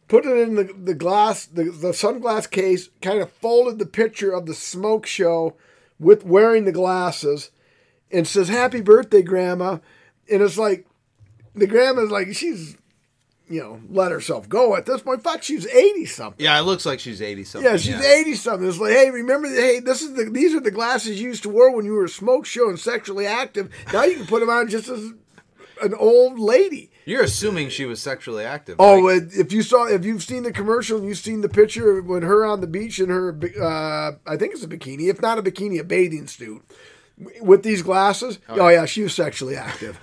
put it in the, the glass, the, the sunglass case, kind of folded the picture of the smoke show with wearing the glasses, and says, Happy birthday, Grandma. And it's like, the grandma's like, she's, you know, let herself go at this point. Fuck, she's 80 something. Yeah, it looks like she's eighty something. Yeah, she's 80 something. It's like, hey, remember, hey, this is the these are the glasses you used to wear when you were a smoke show and sexually active. Now you can put them on just as an old lady. You're assuming she was sexually active. Oh, Mike. uh, if you saw, if you've seen the commercial and you've seen the picture when her on the beach in her, uh, I think it's a bikini, if not a bikini, a bathing suit, with these glasses. Oh, yeah, she was sexually active.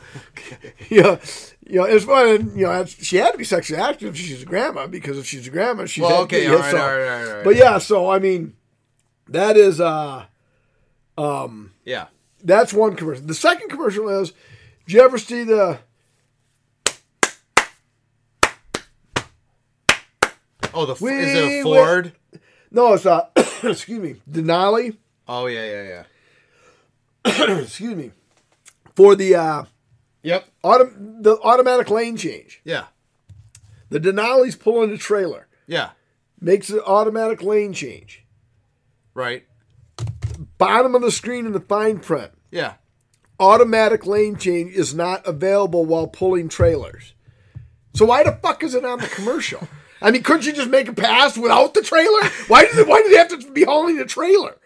yeah, you know, it's fun. You know, she had to be sexually active if she's a grandma because if she's a grandma, she's Well, okay, All right, all right, all right, all right, But yeah, so I mean, that is uh, um, yeah. that's one commercial. The second commercial is, did you ever see the? Oh, the We is it a Ford? No, it's a excuse me, Denali. Oh yeah, yeah, yeah. excuse me, for the uh, Yep. autom- the automatic lane change. Yeah. The Denali's pulling the trailer, Yeah. makes an automatic lane change. Right. Bottom of the screen in the fine print, Yeah. Automatic lane change is not available while pulling trailers. So why the fuck is it on the commercial? I mean, couldn't you just make a pass without the trailer? Why did it, why do they have to be hauling a trailer?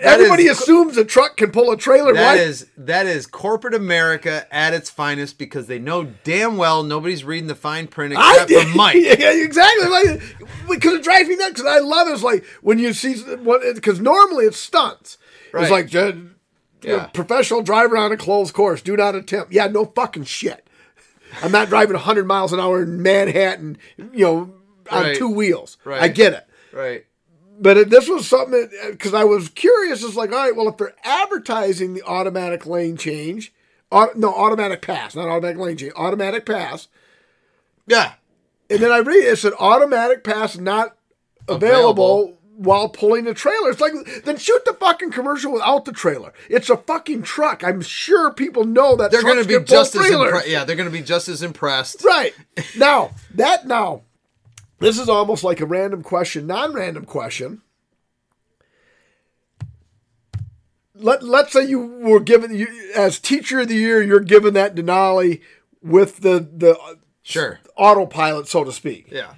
Everybody is- assumes a truck can pull a trailer. That is that is corporate America at its finest because they know damn well nobody's reading the fine print except for Mike. Yeah, exactly. Like, because it drives me nuts. Because I love it. It's like when you see what. Because normally it's stunts. Right. It's like Yeah. professional driver on a closed course. Do not attempt. Yeah, no fucking shit. I'm not driving 100 miles an hour in Manhattan. You know, on Right. two wheels. Right. I get it. Right. But this was something because I was curious. It's like, all right, well, if they're advertising the automatic lane change, au- no, automatic pass, not automatic lane change, automatic pass. Yeah. And then I read it said automatic pass not available, while pulling the trailer. It's like then shoot the fucking commercial without the trailer. It's a fucking truck. I'm sure people know that They're going to be just as impre- yeah, they're going to be just as impressed. Right. Now, that now, this is almost like a random question, non-random question. Let let's say you were given you as teacher of the year, you're given that Denali with the the uh, Sure. autopilot, so to speak. Yeah.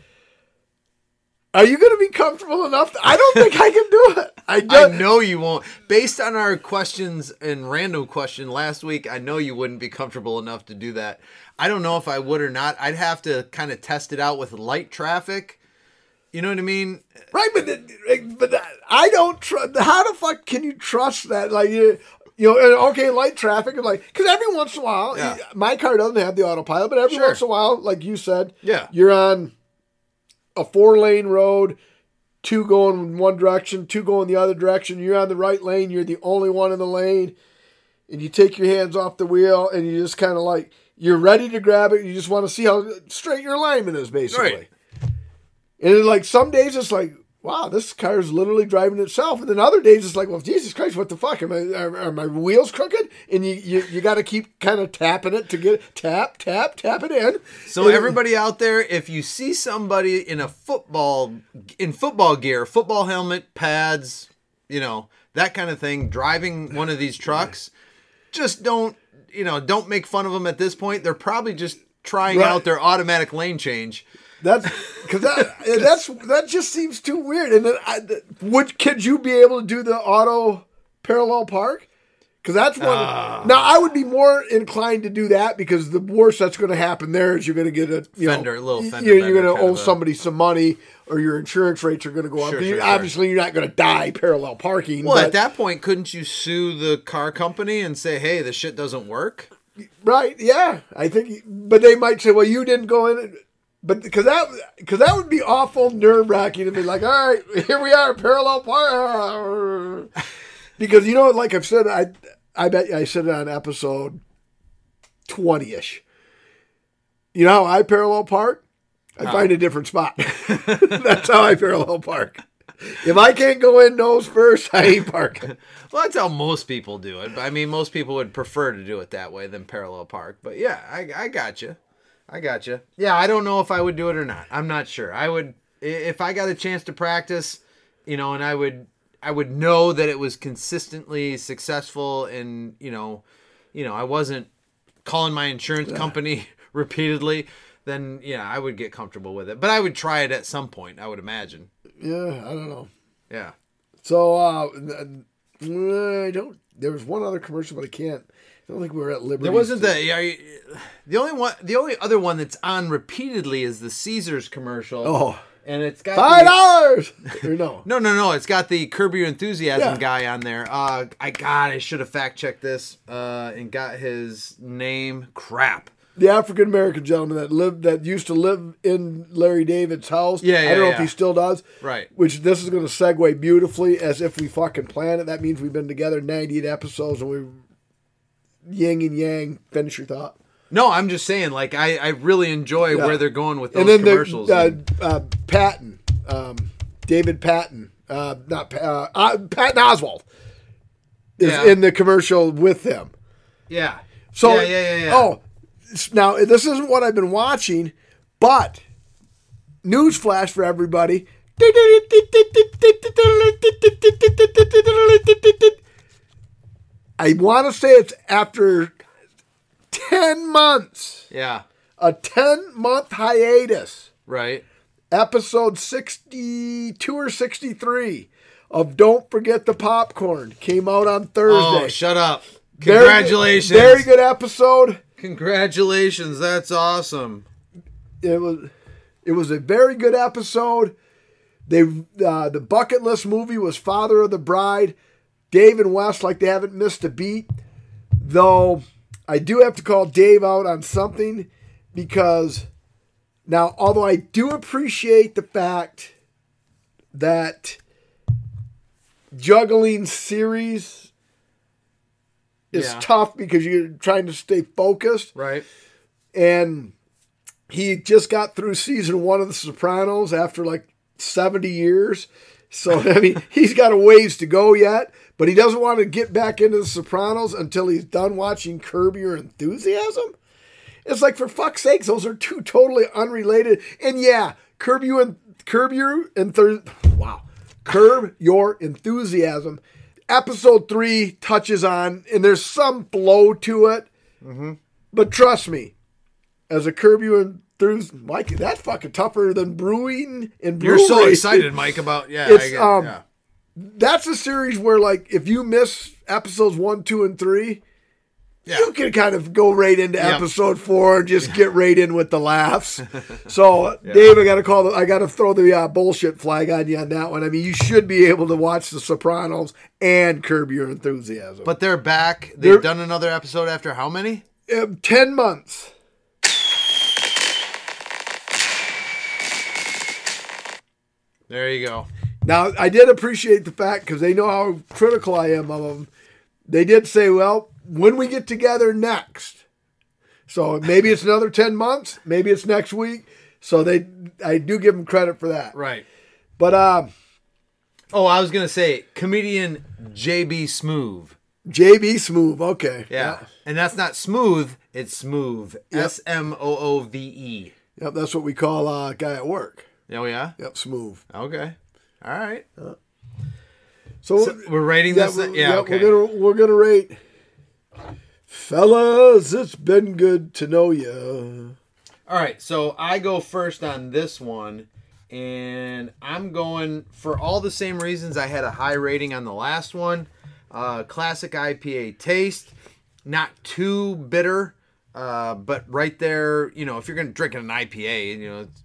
Are you going to be comfortable enough? To, I don't think I can do it. I I don't. know you won't. Based on our questions and random question last week, I know you wouldn't be comfortable enough to do that. I don't know if I would or not. I'd have to kind of test it out with light traffic. You know what I mean? Right, but the- but I don't trust. How the fuck can you trust that? Like you, you know, okay, light traffic, and like because every once in a while, Yeah. my car doesn't have the autopilot, but every Sure. once in a while, like you said, Yeah. you're on a four lane road, two going one direction, two going the other direction. You're on the right lane. You're the only one in the lane, and you take your hands off the wheel, and you just kind of like you're ready to grab it. You just want to see how straight your alignment is, basically. Right. And like some days it's like, wow, this car is literally driving itself. And then other days it's like, well, Jesus Christ, what the fuck? Am I, are, are my wheels crooked? And you you, you got to keep kind of tapping it to get tap tap tap it in. So And- everybody out there, if you see somebody in a football in football gear, football helmet, pads, you know, that kind of thing, driving one of these trucks, just don't, you know, don't make fun of them at this point. They're probably just trying Right. out their automatic lane change. That's because that that's that just seems too weird. And then I, would could you be able to do the auto parallel park? Because that's one. Ah. now I would be more inclined to do that because the worst that's going to happen there is you're going to get a you Fender, know, little fender You're, you're going to owe of a- somebody some money, or your insurance rates are going to go up. Sure, sure, you- sure. Obviously, you're not going to die parallel parking. Well, but, at that point, couldn't you sue the car company and say, "Hey, this shit doesn't work"? right? Yeah, I think. But they might say, "Well, you didn't go in." But because that because that would be awful nerve wracking to be like, all right, here we are, parallel park. Because you know, like I've said, I I bet I said it on episode twenty ish. You know how I parallel park? I find a different spot. That's how I parallel park. If I can't go in nose first, I ain't parking. Well, that's how most people do it. I mean, most people would prefer to do it that way than parallel park. But yeah, I, I got you. I got you. Yeah, I don't know if I would do it or not. I'm not sure. I would if I got a chance to practice, you know, and I would I would know that it was consistently successful and, you know, you know, I wasn't calling my insurance company repeatedly, then yeah, I would get comfortable with it. But I would try it at some point, I would imagine. Yeah, I don't know. Yeah. So uh, I don't. There was one other commercial, but I can't. I don't think we were at Liberty. There wasn't the you- the only one the only other one that's on repeatedly is the Caesars commercial. Oh, and it's got five dollars. No. No, no, no. It's got the Curb Your Enthusiasm Yeah. guy on there. Uh, I God, I should have fact checked this uh, and got his name. Crap. the African American gentleman that lived that used to live in Larry David's house. Yeah, yeah I don't know yeah. if he still does. Right. Which this is going to segue beautifully as if we fucking planned it. That means we've been together 98 episodes and we yin and yang. Finish your thought. No, I'm just saying. Like, I, I really enjoy Yeah. where they're going with those and then commercials. the uh, and- uh, Patton, um, David Patton, uh, not uh, uh, Patton Oswalt is Yeah. in the commercial with them. yeah. So, yeah, yeah, yeah, yeah. oh, now this isn't what I've been watching, but newsflash for everybody. I want to say it's after 10 months, yeah. a 10 month hiatus, Right. episode 62 or 63 of Don't Forget the Popcorn came out on Thursday. Oh, shut up. Very- Congratulations. Very good episode. Congratulations. That's awesome. it was it was a very good episode. They uh, the bucket list movie was Father of the Bride. Dave and Wes like they haven't missed a beat. Though I do have to call Dave out on something because now although I do appreciate the fact that juggling series is Yeah. tough because you're trying to stay focused Right. and he just got through season one of The Sopranos after like 70 years. So, I mean, he's got a ways to go yet, but he doesn't want to get back into The Sopranos until he's done watching Curb Your Enthusiasm. It's like, for fuck's sakes, those are two totally unrelated. And yeah, Curb You and Curb Your Enthusiasm. Wow. Curb Your Enthusiasm. Episode three touches on, and there's some flow to it. But trust me, as a curb Your through Mike, that's fucking tougher than brewing and You're so excited, Mike, about yeah. It's, um, yeah. That's a series where, like, if you miss episodes one, two, and three, Yeah. you can kind of go right into Yep. episode four and just get right in with the laughs. So, Dave, I got to call. The, I got to throw the uh, bullshit flag on you on that one. I mean, you should be able to watch The Sopranos and Curb Your Enthusiasm. But they're back. They've They're- done another episode after how many? Um, ten months. There you go. Now, I did appreciate the fact because they know how critical I am of them. They did say, well, when we get together next. So maybe it's another 10 months, maybe it's next week. So they, I do give them credit for that. Right. But uh, Oh, I was gonna say comedian JB Smoove. JB Smoove, okay. Yeah. And that's not smooth, it's smooth. Yep. S M O O V E. Yep, that's what we call uh, a guy at work. Oh yeah? Yep, smooth. Okay. All right. So, So we're rating yeah, this we're, yeah, yeah, okay. we're gonna we're gonna rate. Fellas, it's been good to know you. All right, so I go first on this one, and I'm going for all the same reasons I had a high rating on the last one. Uh, classic IPA taste, not too bitter, uh, but right there, you know, if you're going to drink an IPA, you know, it's-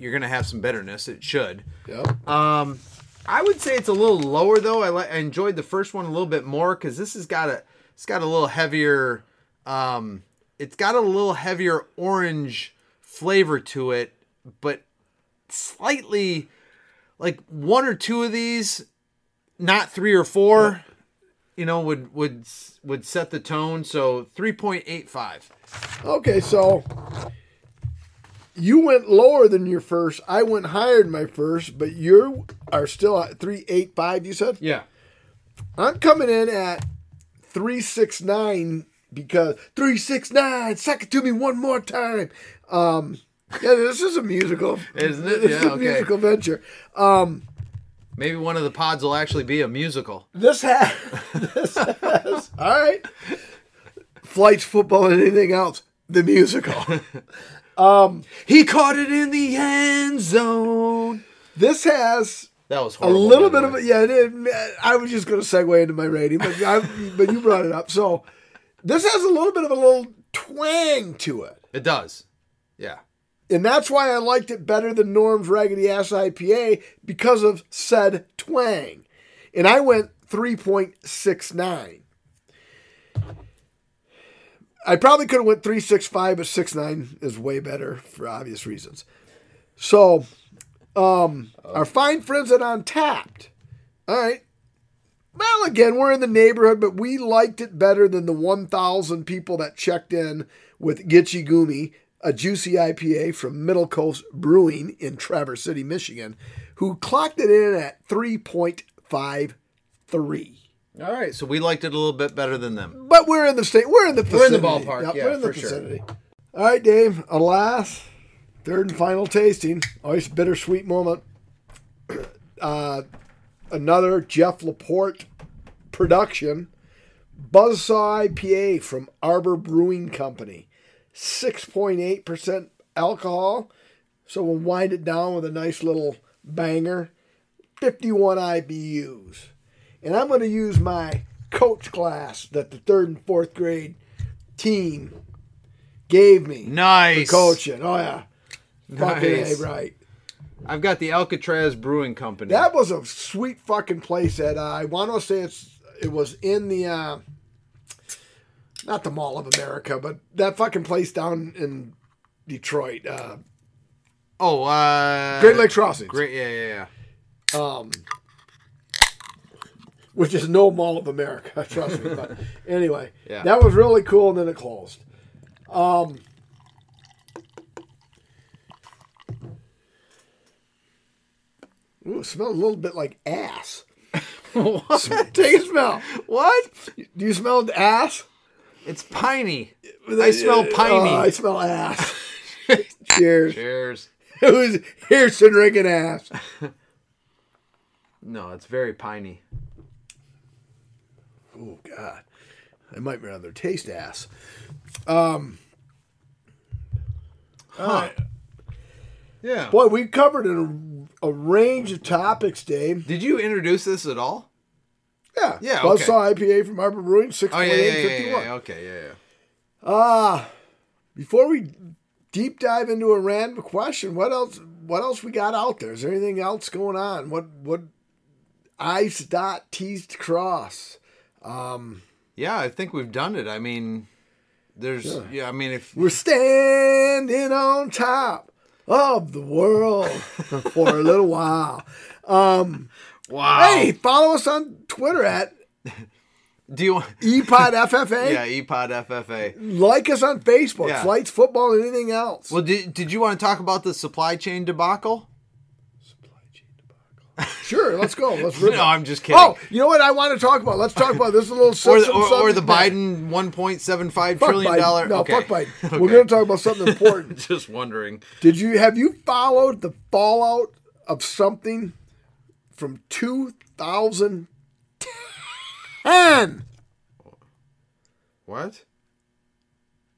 you're going to have some bitterness. It should. Yep. Um, I would say it's a little lower though. I, li- I enjoyed the first one a little bit more because this has got a it's got a little heavier. Um, it's got a little heavier orange flavor to it, but slightly like one or two of these, not three or four. you know, would would would set the tone. So three point eight five. Okay, so you went lower than your first. I went higher than my first, but you are still at three eight five. You said Yeah. I'm coming in at three six nine because three six nine. Suck it to me one more time. Um, yeah, this is a musical, Isn't it? This is a okay. musical venture. Um, Maybe one of the pods will actually be a musical. this has this has all right. Flights, football, and anything else. The musical. Um, he caught it in the end zone. This has That was a little bit of a, yeah. It. I was just going to segue into my rating, but I, but you brought it up. So this has a little bit of a little twang to it, It does. Yeah. and that's why I liked it better than Norm's Raggedy Ass IPA because of said twang. And I went three point six nine. I probably could have went three six five, but six nine is way better for obvious reasons. So, um, our fine friends at Untappd. All right. Well, again, we're in the neighborhood, but we liked it better than the 1,000 people that checked in with Gitchy Gumi, a juicy IPA from Middle Coast Brewing in Traverse City, Michigan, who clocked it in at 3.53. All right. So we liked it a little bit better than them. But we're in the state. We're in the We're in the ballpark, Yep, yeah, we're in the for sure. All right, Dave. Alas, third and final tasting. Always bittersweet moment. Uh, another Jeff Laporte production. Buzzsaw IPA from Arbor Brewing Company. 6.8% alcohol. So we'll wind it down with a nice little banger. 51 IBUs. And I'm going to use my coach class that the third and fourth grade team gave me Nice. for coaching. Oh, yeah. Fucking Nice. A, right. I've got the Alcatraz Brewing Company. That was a sweet fucking place that uh, I want to say it's it was in the uh, not the Mall of America, but that fucking place down in Detroit, uh, oh, uh, Great Lake Crossings, Great. Yeah, yeah, yeah. um, which is no Mall of America, trust me. But anyway, Yeah. that was really cool, and then it closed. Um, ooh, it smells a little bit like ass. what? Take a smell. What? Do you smell ass? It's piney. I smell piney. Oh, I smell ass. Cheers. Cheers. Who's here's to drinking ass? No, it's very piney. Oh God, I might rather taste ass. Um. all right. Yeah. Boy, we covered a, a range of topics, Dave. Did you introduce this at all? Yeah. Yeah, okay. Buzzsaw IPA from Arbor Brewing, six Oh point yeah, yeah, yeah, yeah, yeah. Okay, yeah, yeah. Ah, before we deep dive into a random question, what else? What else we got out there? Is there anything else going on? What what? I's dot T's to cross. Um, Yeah, I think we've done it. I mean, there's yeah. I mean, if we're standing on top of the world for a little while. Um, wow. hey, follow us on Twitter at do you want? E EPODFFA. Yeah, EPOD FFA. Like us on Facebook, Yeah. Flights, Football, anything else. Well, did, did you want to talk about the supply chain debacle? Sure, let's go. Let's rip No, it. I'm just kidding. Oh, you know what I want to talk about? Let's talk about this. Is a little or sensitive the, or, or the. Biden 1.75 Fuck trillion Biden. dollar. No, okay. fuck Biden. Okay. We're going to talk about something important. Just wondering. Did you have you followed the fallout of something from 2010? What?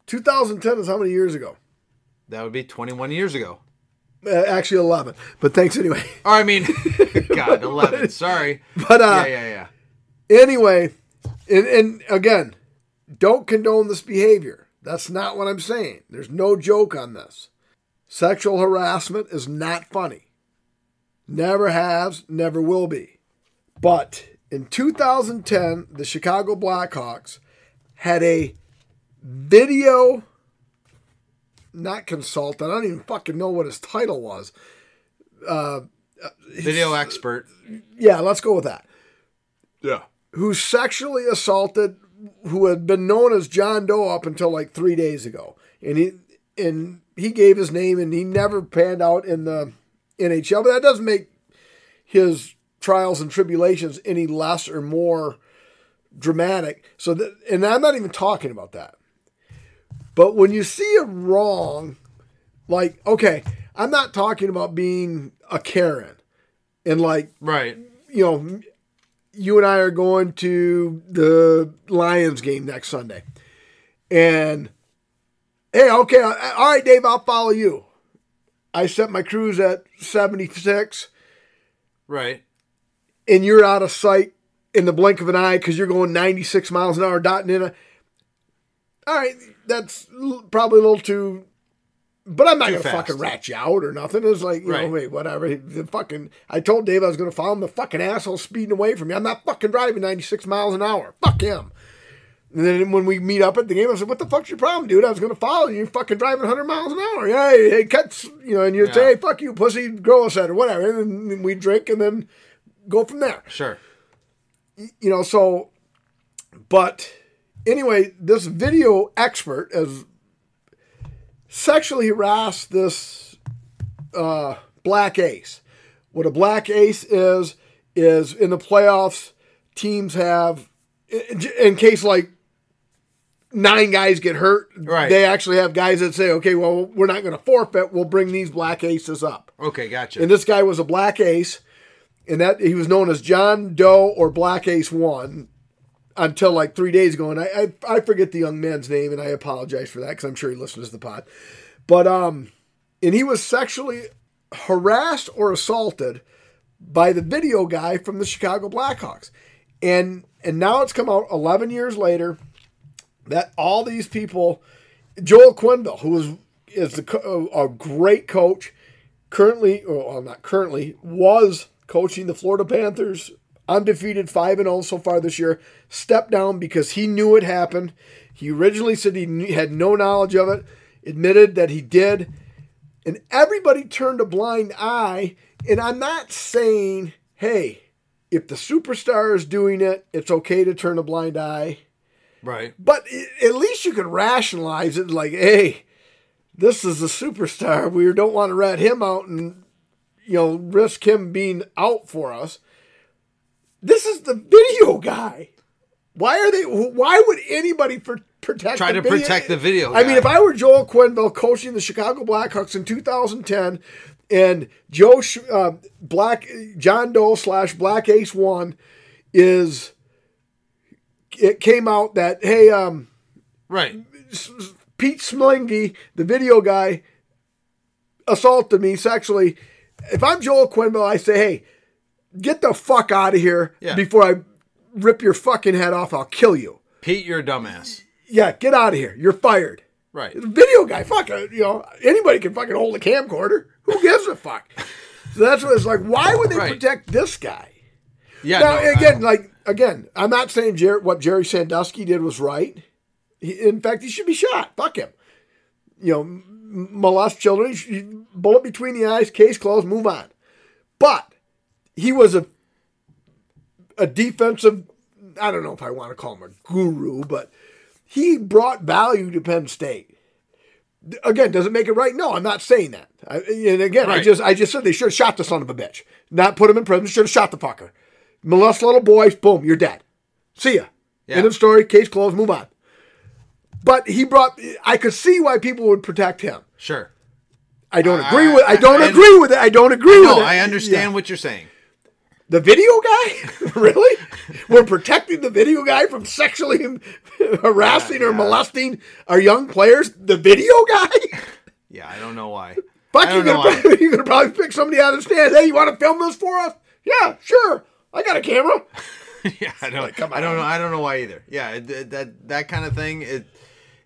2010 is how many years ago? That would be 21 years ago. Uh, actually, 11. But thanks anyway. Or I mean, God, 11. Sorry. But uh, Yeah, yeah, yeah. anyway, and, and again, don't condone this behavior. That's not what I'm saying. There's no joke on this. Sexual harassment is not funny. Never has, never will be. But in 2010, the Chicago Blackhawks had a video, not consultant, I don't even fucking know what his title was. Uh, Video expert. Yeah, let's go with that. Yeah. who sexually assaulted who had been known as John Doe up until like three days ago, and he and he gave his name, and he never panned out in the NHL. But that doesn't make his trials and tribulations any less or more dramatic. So, that, and I'm not even talking about that. But when you see it wrong, like okay, I'm not talking about being a Karen, and like Right. you know, you and I are going to the Lions game next Sunday. And hey, okay, all right, Dave, I'll follow you. I set my cruise at 76 Right. and you're out of sight in the blink of an eye because you're going 96 miles an hour dotting in a. All right, that's probably a little too. But I'm not Too gonna fast. fucking rat you out or nothing. It's like you know, wait, whatever. The fucking, I told Dave I was gonna follow him. The fucking asshole speeding away from me. I'm not fucking driving 96 miles an hour. Fuck him. And then when we meet up at the game, I said, "What the fuck's your problem, dude? I was gonna follow you. You're fucking driving 100 miles an hour. Yeah, hey, hey, cuts. You know, and you'd say, "Hey, fuck you, pussy, grow a set or whatever." And then we drink and then go from there Sure. you know, so, but anyway, this video expert has sexually harassed this uh, black ace. What a black ace is, is in the playoffs, teams have, in, case like nine guys get hurt, Right. they actually have guys that say, okay, well, we're not going to forfeit. We'll bring these black aces up. Okay, gotcha. And this guy was a black ace, and that he was known as John Doe or Black Ace One until like three days ago. And I I, I forget the young man's name, and I apologize for that because I'm sure he listens to the pod. But um, and he was sexually harassed or assaulted by the video guy from the Chicago Blackhawks, and and now it's come out 11 years later that all these people, Joel Quenneville, who was is the a great coach, currently, or well, not currently, was coaching the Florida Panthers, undefeated 5 and 0 so far this year, stepped down because he knew it happened. He originally said he had no knowledge of it, admitted that he did, and everybody turned a blind eye. And I'm not saying, hey, if the superstar is doing it, it's okay to turn a blind eye. right. But at least you can rationalize it like, hey, this is a superstar. We don't want to rat him out and you know risk him being out for us. This is the video guy. Why are they? Why would anybody pr- protect? Try to protect the video I mean, if I were Joel Quenneville coaching the Chicago Blackhawks in 2010, and Joe uh, Black John Doe slash Black Ace One is, it came out that hey, um, Right. Pete Smlingy, the video guy, assaulted me sexually. If I'm Joel Quenneville, I say, hey, get the fuck out of here Yeah. before I rip your fucking head off. I'll kill you. Pete, you're a dumbass. Yeah, get out of here. You're fired. Right. The video guy, fuck, uh, you know, anybody can fucking hold a camcorder. Who gives a fuck? So that's what it's like. Why would they Right. protect this guy? Yeah. Now, no, again, like again, I'm not saying Jer- what Jerry Sandusky did was right. He, in fact, he should be shot. Fuck him. You know, molest children, bullet between the eyes, case closed, move on. But he was a a defensive. I don't know if I want to call him a guru, but he brought value to Penn State. Again, does it make it right? No, I'm not saying that. I, and again, I just I just said they should have shot the son of a bitch, not put him in prison. Should have shot the fucker. Molest little boys, boom, you're dead. See ya. Yeah. End of story. Case closed. Move on. But he brought. I could see why people would protect him. sure. I don't I- agree with. I don't I- agree with it. I don't agree with No, it. I understand Yeah. what you're saying. The video guy? really? We're protecting the video guy from sexually harassing Yeah, or yeah. molesting our young players? The video guy? Yeah, I don't know why. Fuck, you're gonna, probably, you're gonna probably pick somebody out of the stands. Hey, you want to film this for us? Yeah, sure. I got a camera. yeah, I don't. come I don't know. I don't know why either. Yeah, it, it- that that kind of thing. It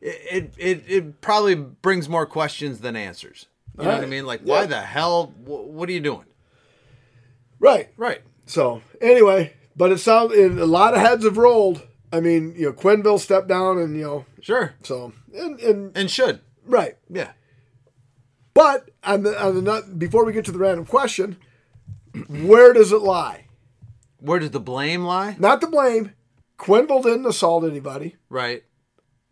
it it it probably brings more questions than answers. You know what I mean? Like, Yeah. why the hell? Wh- what are you doing? Right. Right. So anyway, but it sounds a lot of heads have rolled. I mean, you know, Quenneville stepped down, and you know, Sure. so and and And should. right. Yeah. But on the, on the before we get to the random question, where does it lie? Where does the blame lie? Not the blame. Quenneville didn't assault anybody. Right.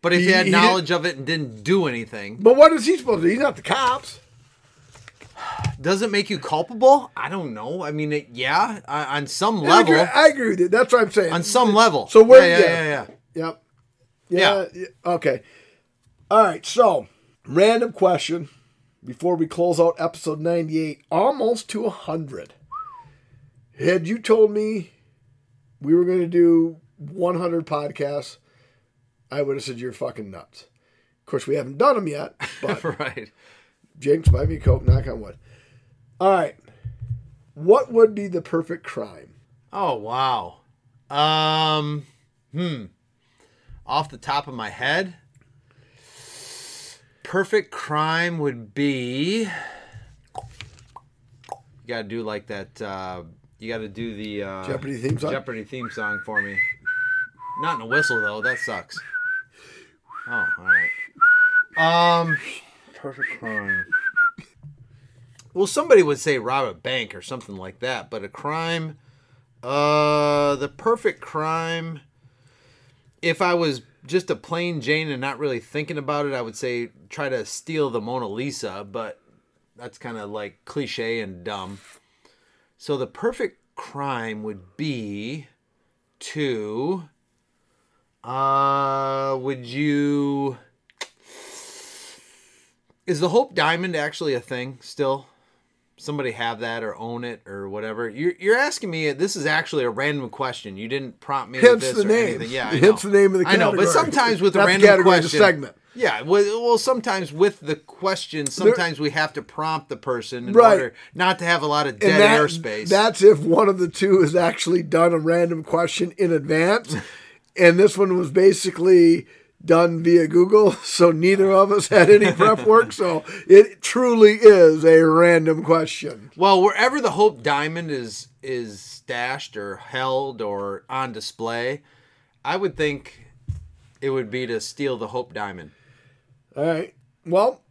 But if he, He- had he knowledge of it and didn't do anything, But what is he supposed to do? He's not the cops. Does it make you culpable? I don't know. I mean, it, yeah, uh, on some I agree, level. I agree with you. That's what I'm saying. On some level. So where- Yeah, yeah, yeah. yeah, yeah. Yep. Yeah. yeah. Okay. All right. So, random question before we close out episode 98, almost to 100. Had you told me we were going to do 100 podcasts, I would have said you're fucking nuts. Of course, we haven't done them yet, but right. Jinx, buy me Coke, knock on wood. All right. What would be the perfect crime? Oh wow. Um. Hmm. Off the top of my head, perfect crime would be. You got to do like that. Uh, you got to do the uh, Jeopardy theme song? Jeopardy theme song for me. Not in a whistle though. That sucks. Oh, all right. Um, perfect crime. Well, somebody would say rob a bank or something like that, but a crime. Uh, the perfect crime. If I was just a plain Jane and not really thinking about it, I would say try to steal the Mona Lisa, but that's kind of like cliche and dumb. So the perfect crime would be to. Uh, would you. Is the Hope Diamond actually a thing still? Somebody have that or own it or whatever. You're, you're asking me. This is actually a random question. You didn't prompt me with Hence this the or name. anything. Yeah, I Hence know. the name of the I know, but sometimes with a random category, the question, segment. Yeah, well, sometimes with the question, sometimes we have to prompt the person in Right. order not to have a lot of dead that- airspace. That's if one of the two has actually done a random question in advance. and this one was basically done via Google. So neither of us had any prep work. So it truly is a random question. Well, wherever the Hope Diamond is is stashed or held or on display, I would think it would be to steal the Hope Diamond. All right. Well,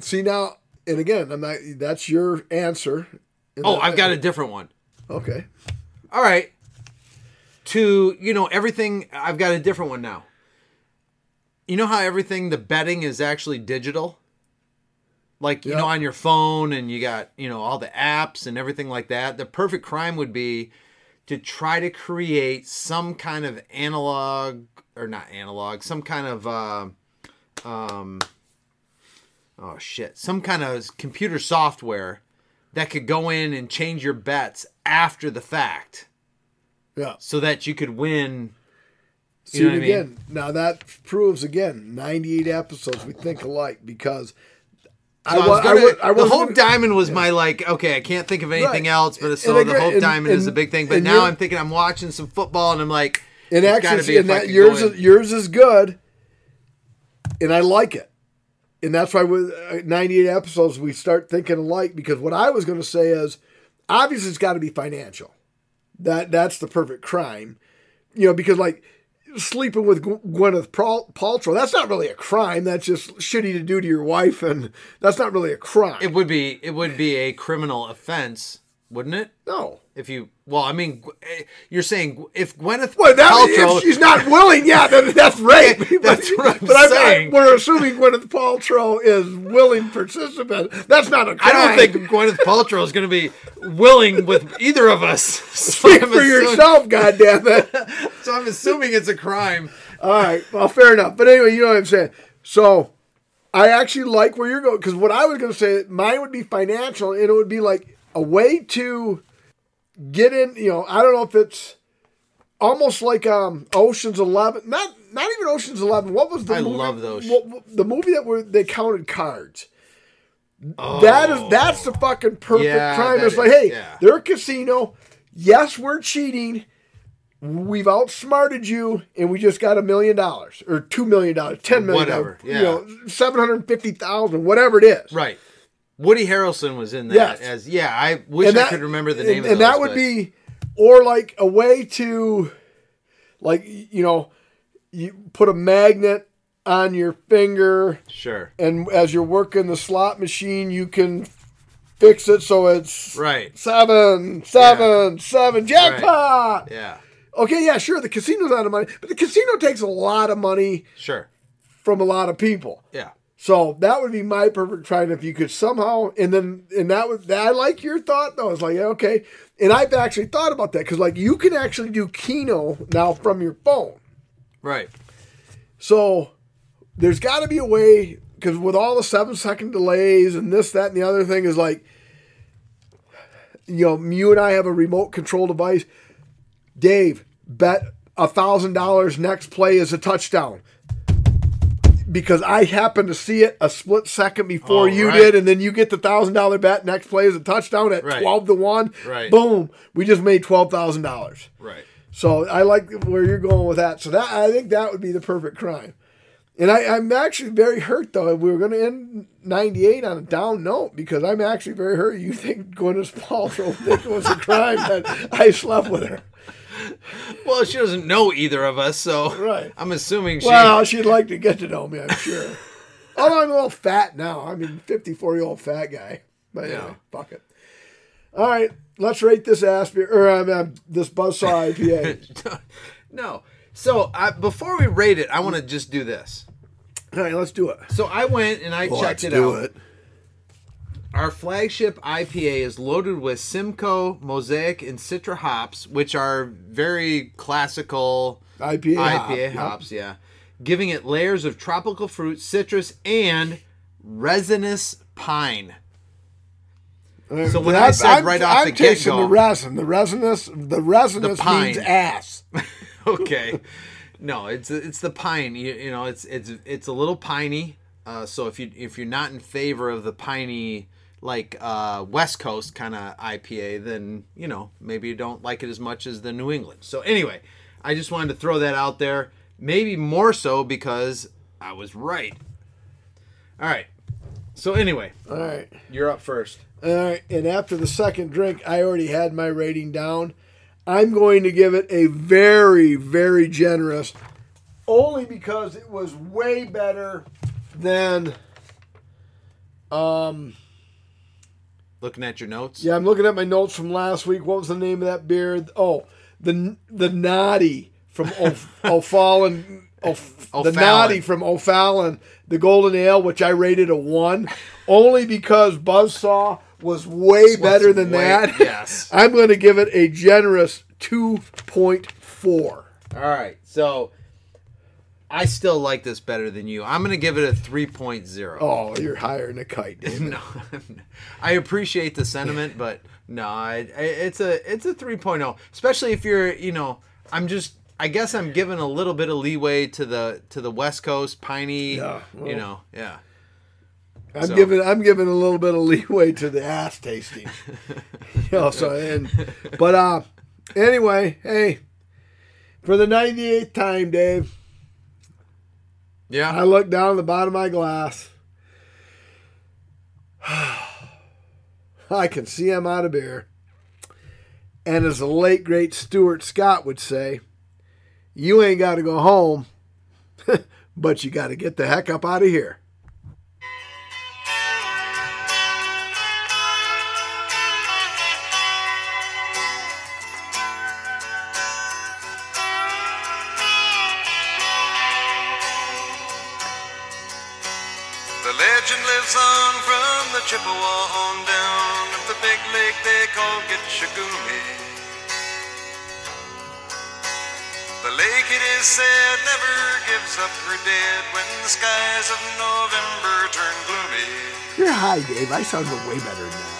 see now, and again, I'm not, that's your answer. Oh, I've got a different one. Okay. All right. To, you know, everything I've got a different one now. You know how everything the betting is actually digital? Like, you Yeah. know, on your phone and you got, you know, all the apps and everything like that. The perfect crime would be to try to create some kind of analog or not analog, some kind of uh, um oh shit, some kind of computer software that could go in and change your bets after the fact Yeah. so that you could win See You know it I mean? again. Now that proves again 98 episodes we think alike because I, So I was I, gonna, wa- I the Hope gonna- Diamond was my like. Okay, I can't think of anything Right. else, but so And I the. Hope And- Diamond is a big thing. But now I'm thinking I'm watching some football, and I'm like, And actually, be and that yours is, yours is good, and I like it. And that's why with uh, 98 episodes we start thinking alike because what I was going to say is obviously it's got to be financial. That that's the perfect crime, you know, because like sleeping with Gwyneth Paltrow, that's not really a crime. That's just shitty to do to your wife, and that's not really a crime. it would be it would be a criminal offense, wouldn't it? no. If you well, I mean, eh, you're saying if Gwyneth Well, that, Paltrow, if she's not willing, yeah, then that's rape. That's what I'm but I'm- saying. we're assuming Gwyneth Paltrow is willing participant. That's not a I crime. don't think Gwyneth Paltrow is going to be willing with either of us. So Speak I'm for assuming- yourself, goddammit. So I'm assuming it's a crime. All right, well, fair enough. But anyway, you know what I'm saying. So I actually like where you're going because what I was going to say, mine would be financial, and it would be like a way to get in. You know, I don't know if it's almost like um Ocean's Eleven, not not even Ocean's Eleven. What was the I movie? love those. what- what- the movie that were they counted cards. That is that's the fucking perfect Yeah, crime. It's like, hey, yeah. they're a casino. Yes, we're cheating. We've outsmarted you, and we just got a million dollars or two million dollars, ten million Whatever, yeah. you know, seven hundred fifty thousand, whatever it is. Right. Woody Harrelson was in that Yes. as yeah. I wish I could remember the name and, of and those, that would but- be, or like a way to, like you know, you put a magnet on your finger, sure. and as you're working the slot machine, you can fix it so it's Right. seven, seven, seven, jackpot. Yeah. Okay, yeah, sure. The casino's out of money, but the casino takes a lot of money Sure. from a lot of people. Yeah. So that would be my perfect try. If you could somehow, and then, and that would, I like your thought though. It's like, okay. And I've actually thought about that because, like, you can actually do Keno now from your phone. Right. So there's got to be a way because with all the seven second delays and this, that, and the other thing is like, you know, you and I have a remote control device. Dave, bet a thousand dollars next play is a touchdown. Because I happened to see it a split second before Oh, you right. did, and then you get the thousand dollar bet. Next play is a touchdown at Right. twelve to one. Right. Boom! We just made twelve thousand dollars. Right. So I like where you're going with that. So that I think that would be the perfect crime. And I, I'm actually very hurt though. We were going to end '98 on a down note because I'm actually very hurt. You think Gwyneth Paltrow think it was a crime that I slept with her? Well, she doesn't know either of us, so Right. I'm assuming she. Well, she'd like to get to know me, I'm sure. Although I'm a little fat now. I mean, 54 year old fat guy. But Yeah. anyway, fuck it. All right, let's rate this Aspie or um, uh, this Buzzsaw IPA. no. So I, before we rate it, I want to just do this. All right, let's do it. So I went and I checked it do out. it. Our flagship IPA is loaded with Simcoe, Mosaic, and Citra hops, which are very classical IPA, hop. IPA Yep. hops, yeah. Giving it layers of tropical fruit, citrus, and resinous pine. So when I said I'm, right off I'm the tasting get-go- the resin. The resinous, the resinous pine. means ass. okay. No, it's it's the pine. You, you know, it's it's it's a little piney. Uh, so if you if you're not in favor of the piney like uh, West Coast kind of IPA, then you know maybe you don't like it as much as the New England. So anyway, I just wanted to throw that out there. Maybe more so because I was right. All right. So anyway, All right. you're up first. All right. And after the second drink, I already had my rating down. I'm going to give it a very, very generous, only because it was way better than. Um. Looking at your notes. Yeah, I'm looking at my notes from last week. What was the name of that beer? Oh, the the Naughty from O'Fallon. O'F- the. Naughty from O'Fallon, the Golden Ale, which I rated a one, only because Buzzsaw was way better than way- that. yes. I'm going to give it a generous 2.4. All right. So I still like this better than you. I'm going to give it a 3.0. Oh, you're higher than a kite. No. I appreciate the sentiment, but no, I, I, it's a it's a 3.0, especially if you're, you know, I'm just I guess I'm giving a little bit of leeway to the to the West Coast piney, Yeah, you know. Yeah. I'm So- giving I'm giving a little bit of leeway to the ass tasting. you know, so and but uh anyway, hey, for the 98th time, Dave, I Yeah. look down the bottom of my glass. I can see I'm out of beer. And as the late great Stuart Scott would say, you ain't got to go home, but you got to get the heck up out of here. The skies of November turn gloomy. You're high, Dave. I sounded way better than that.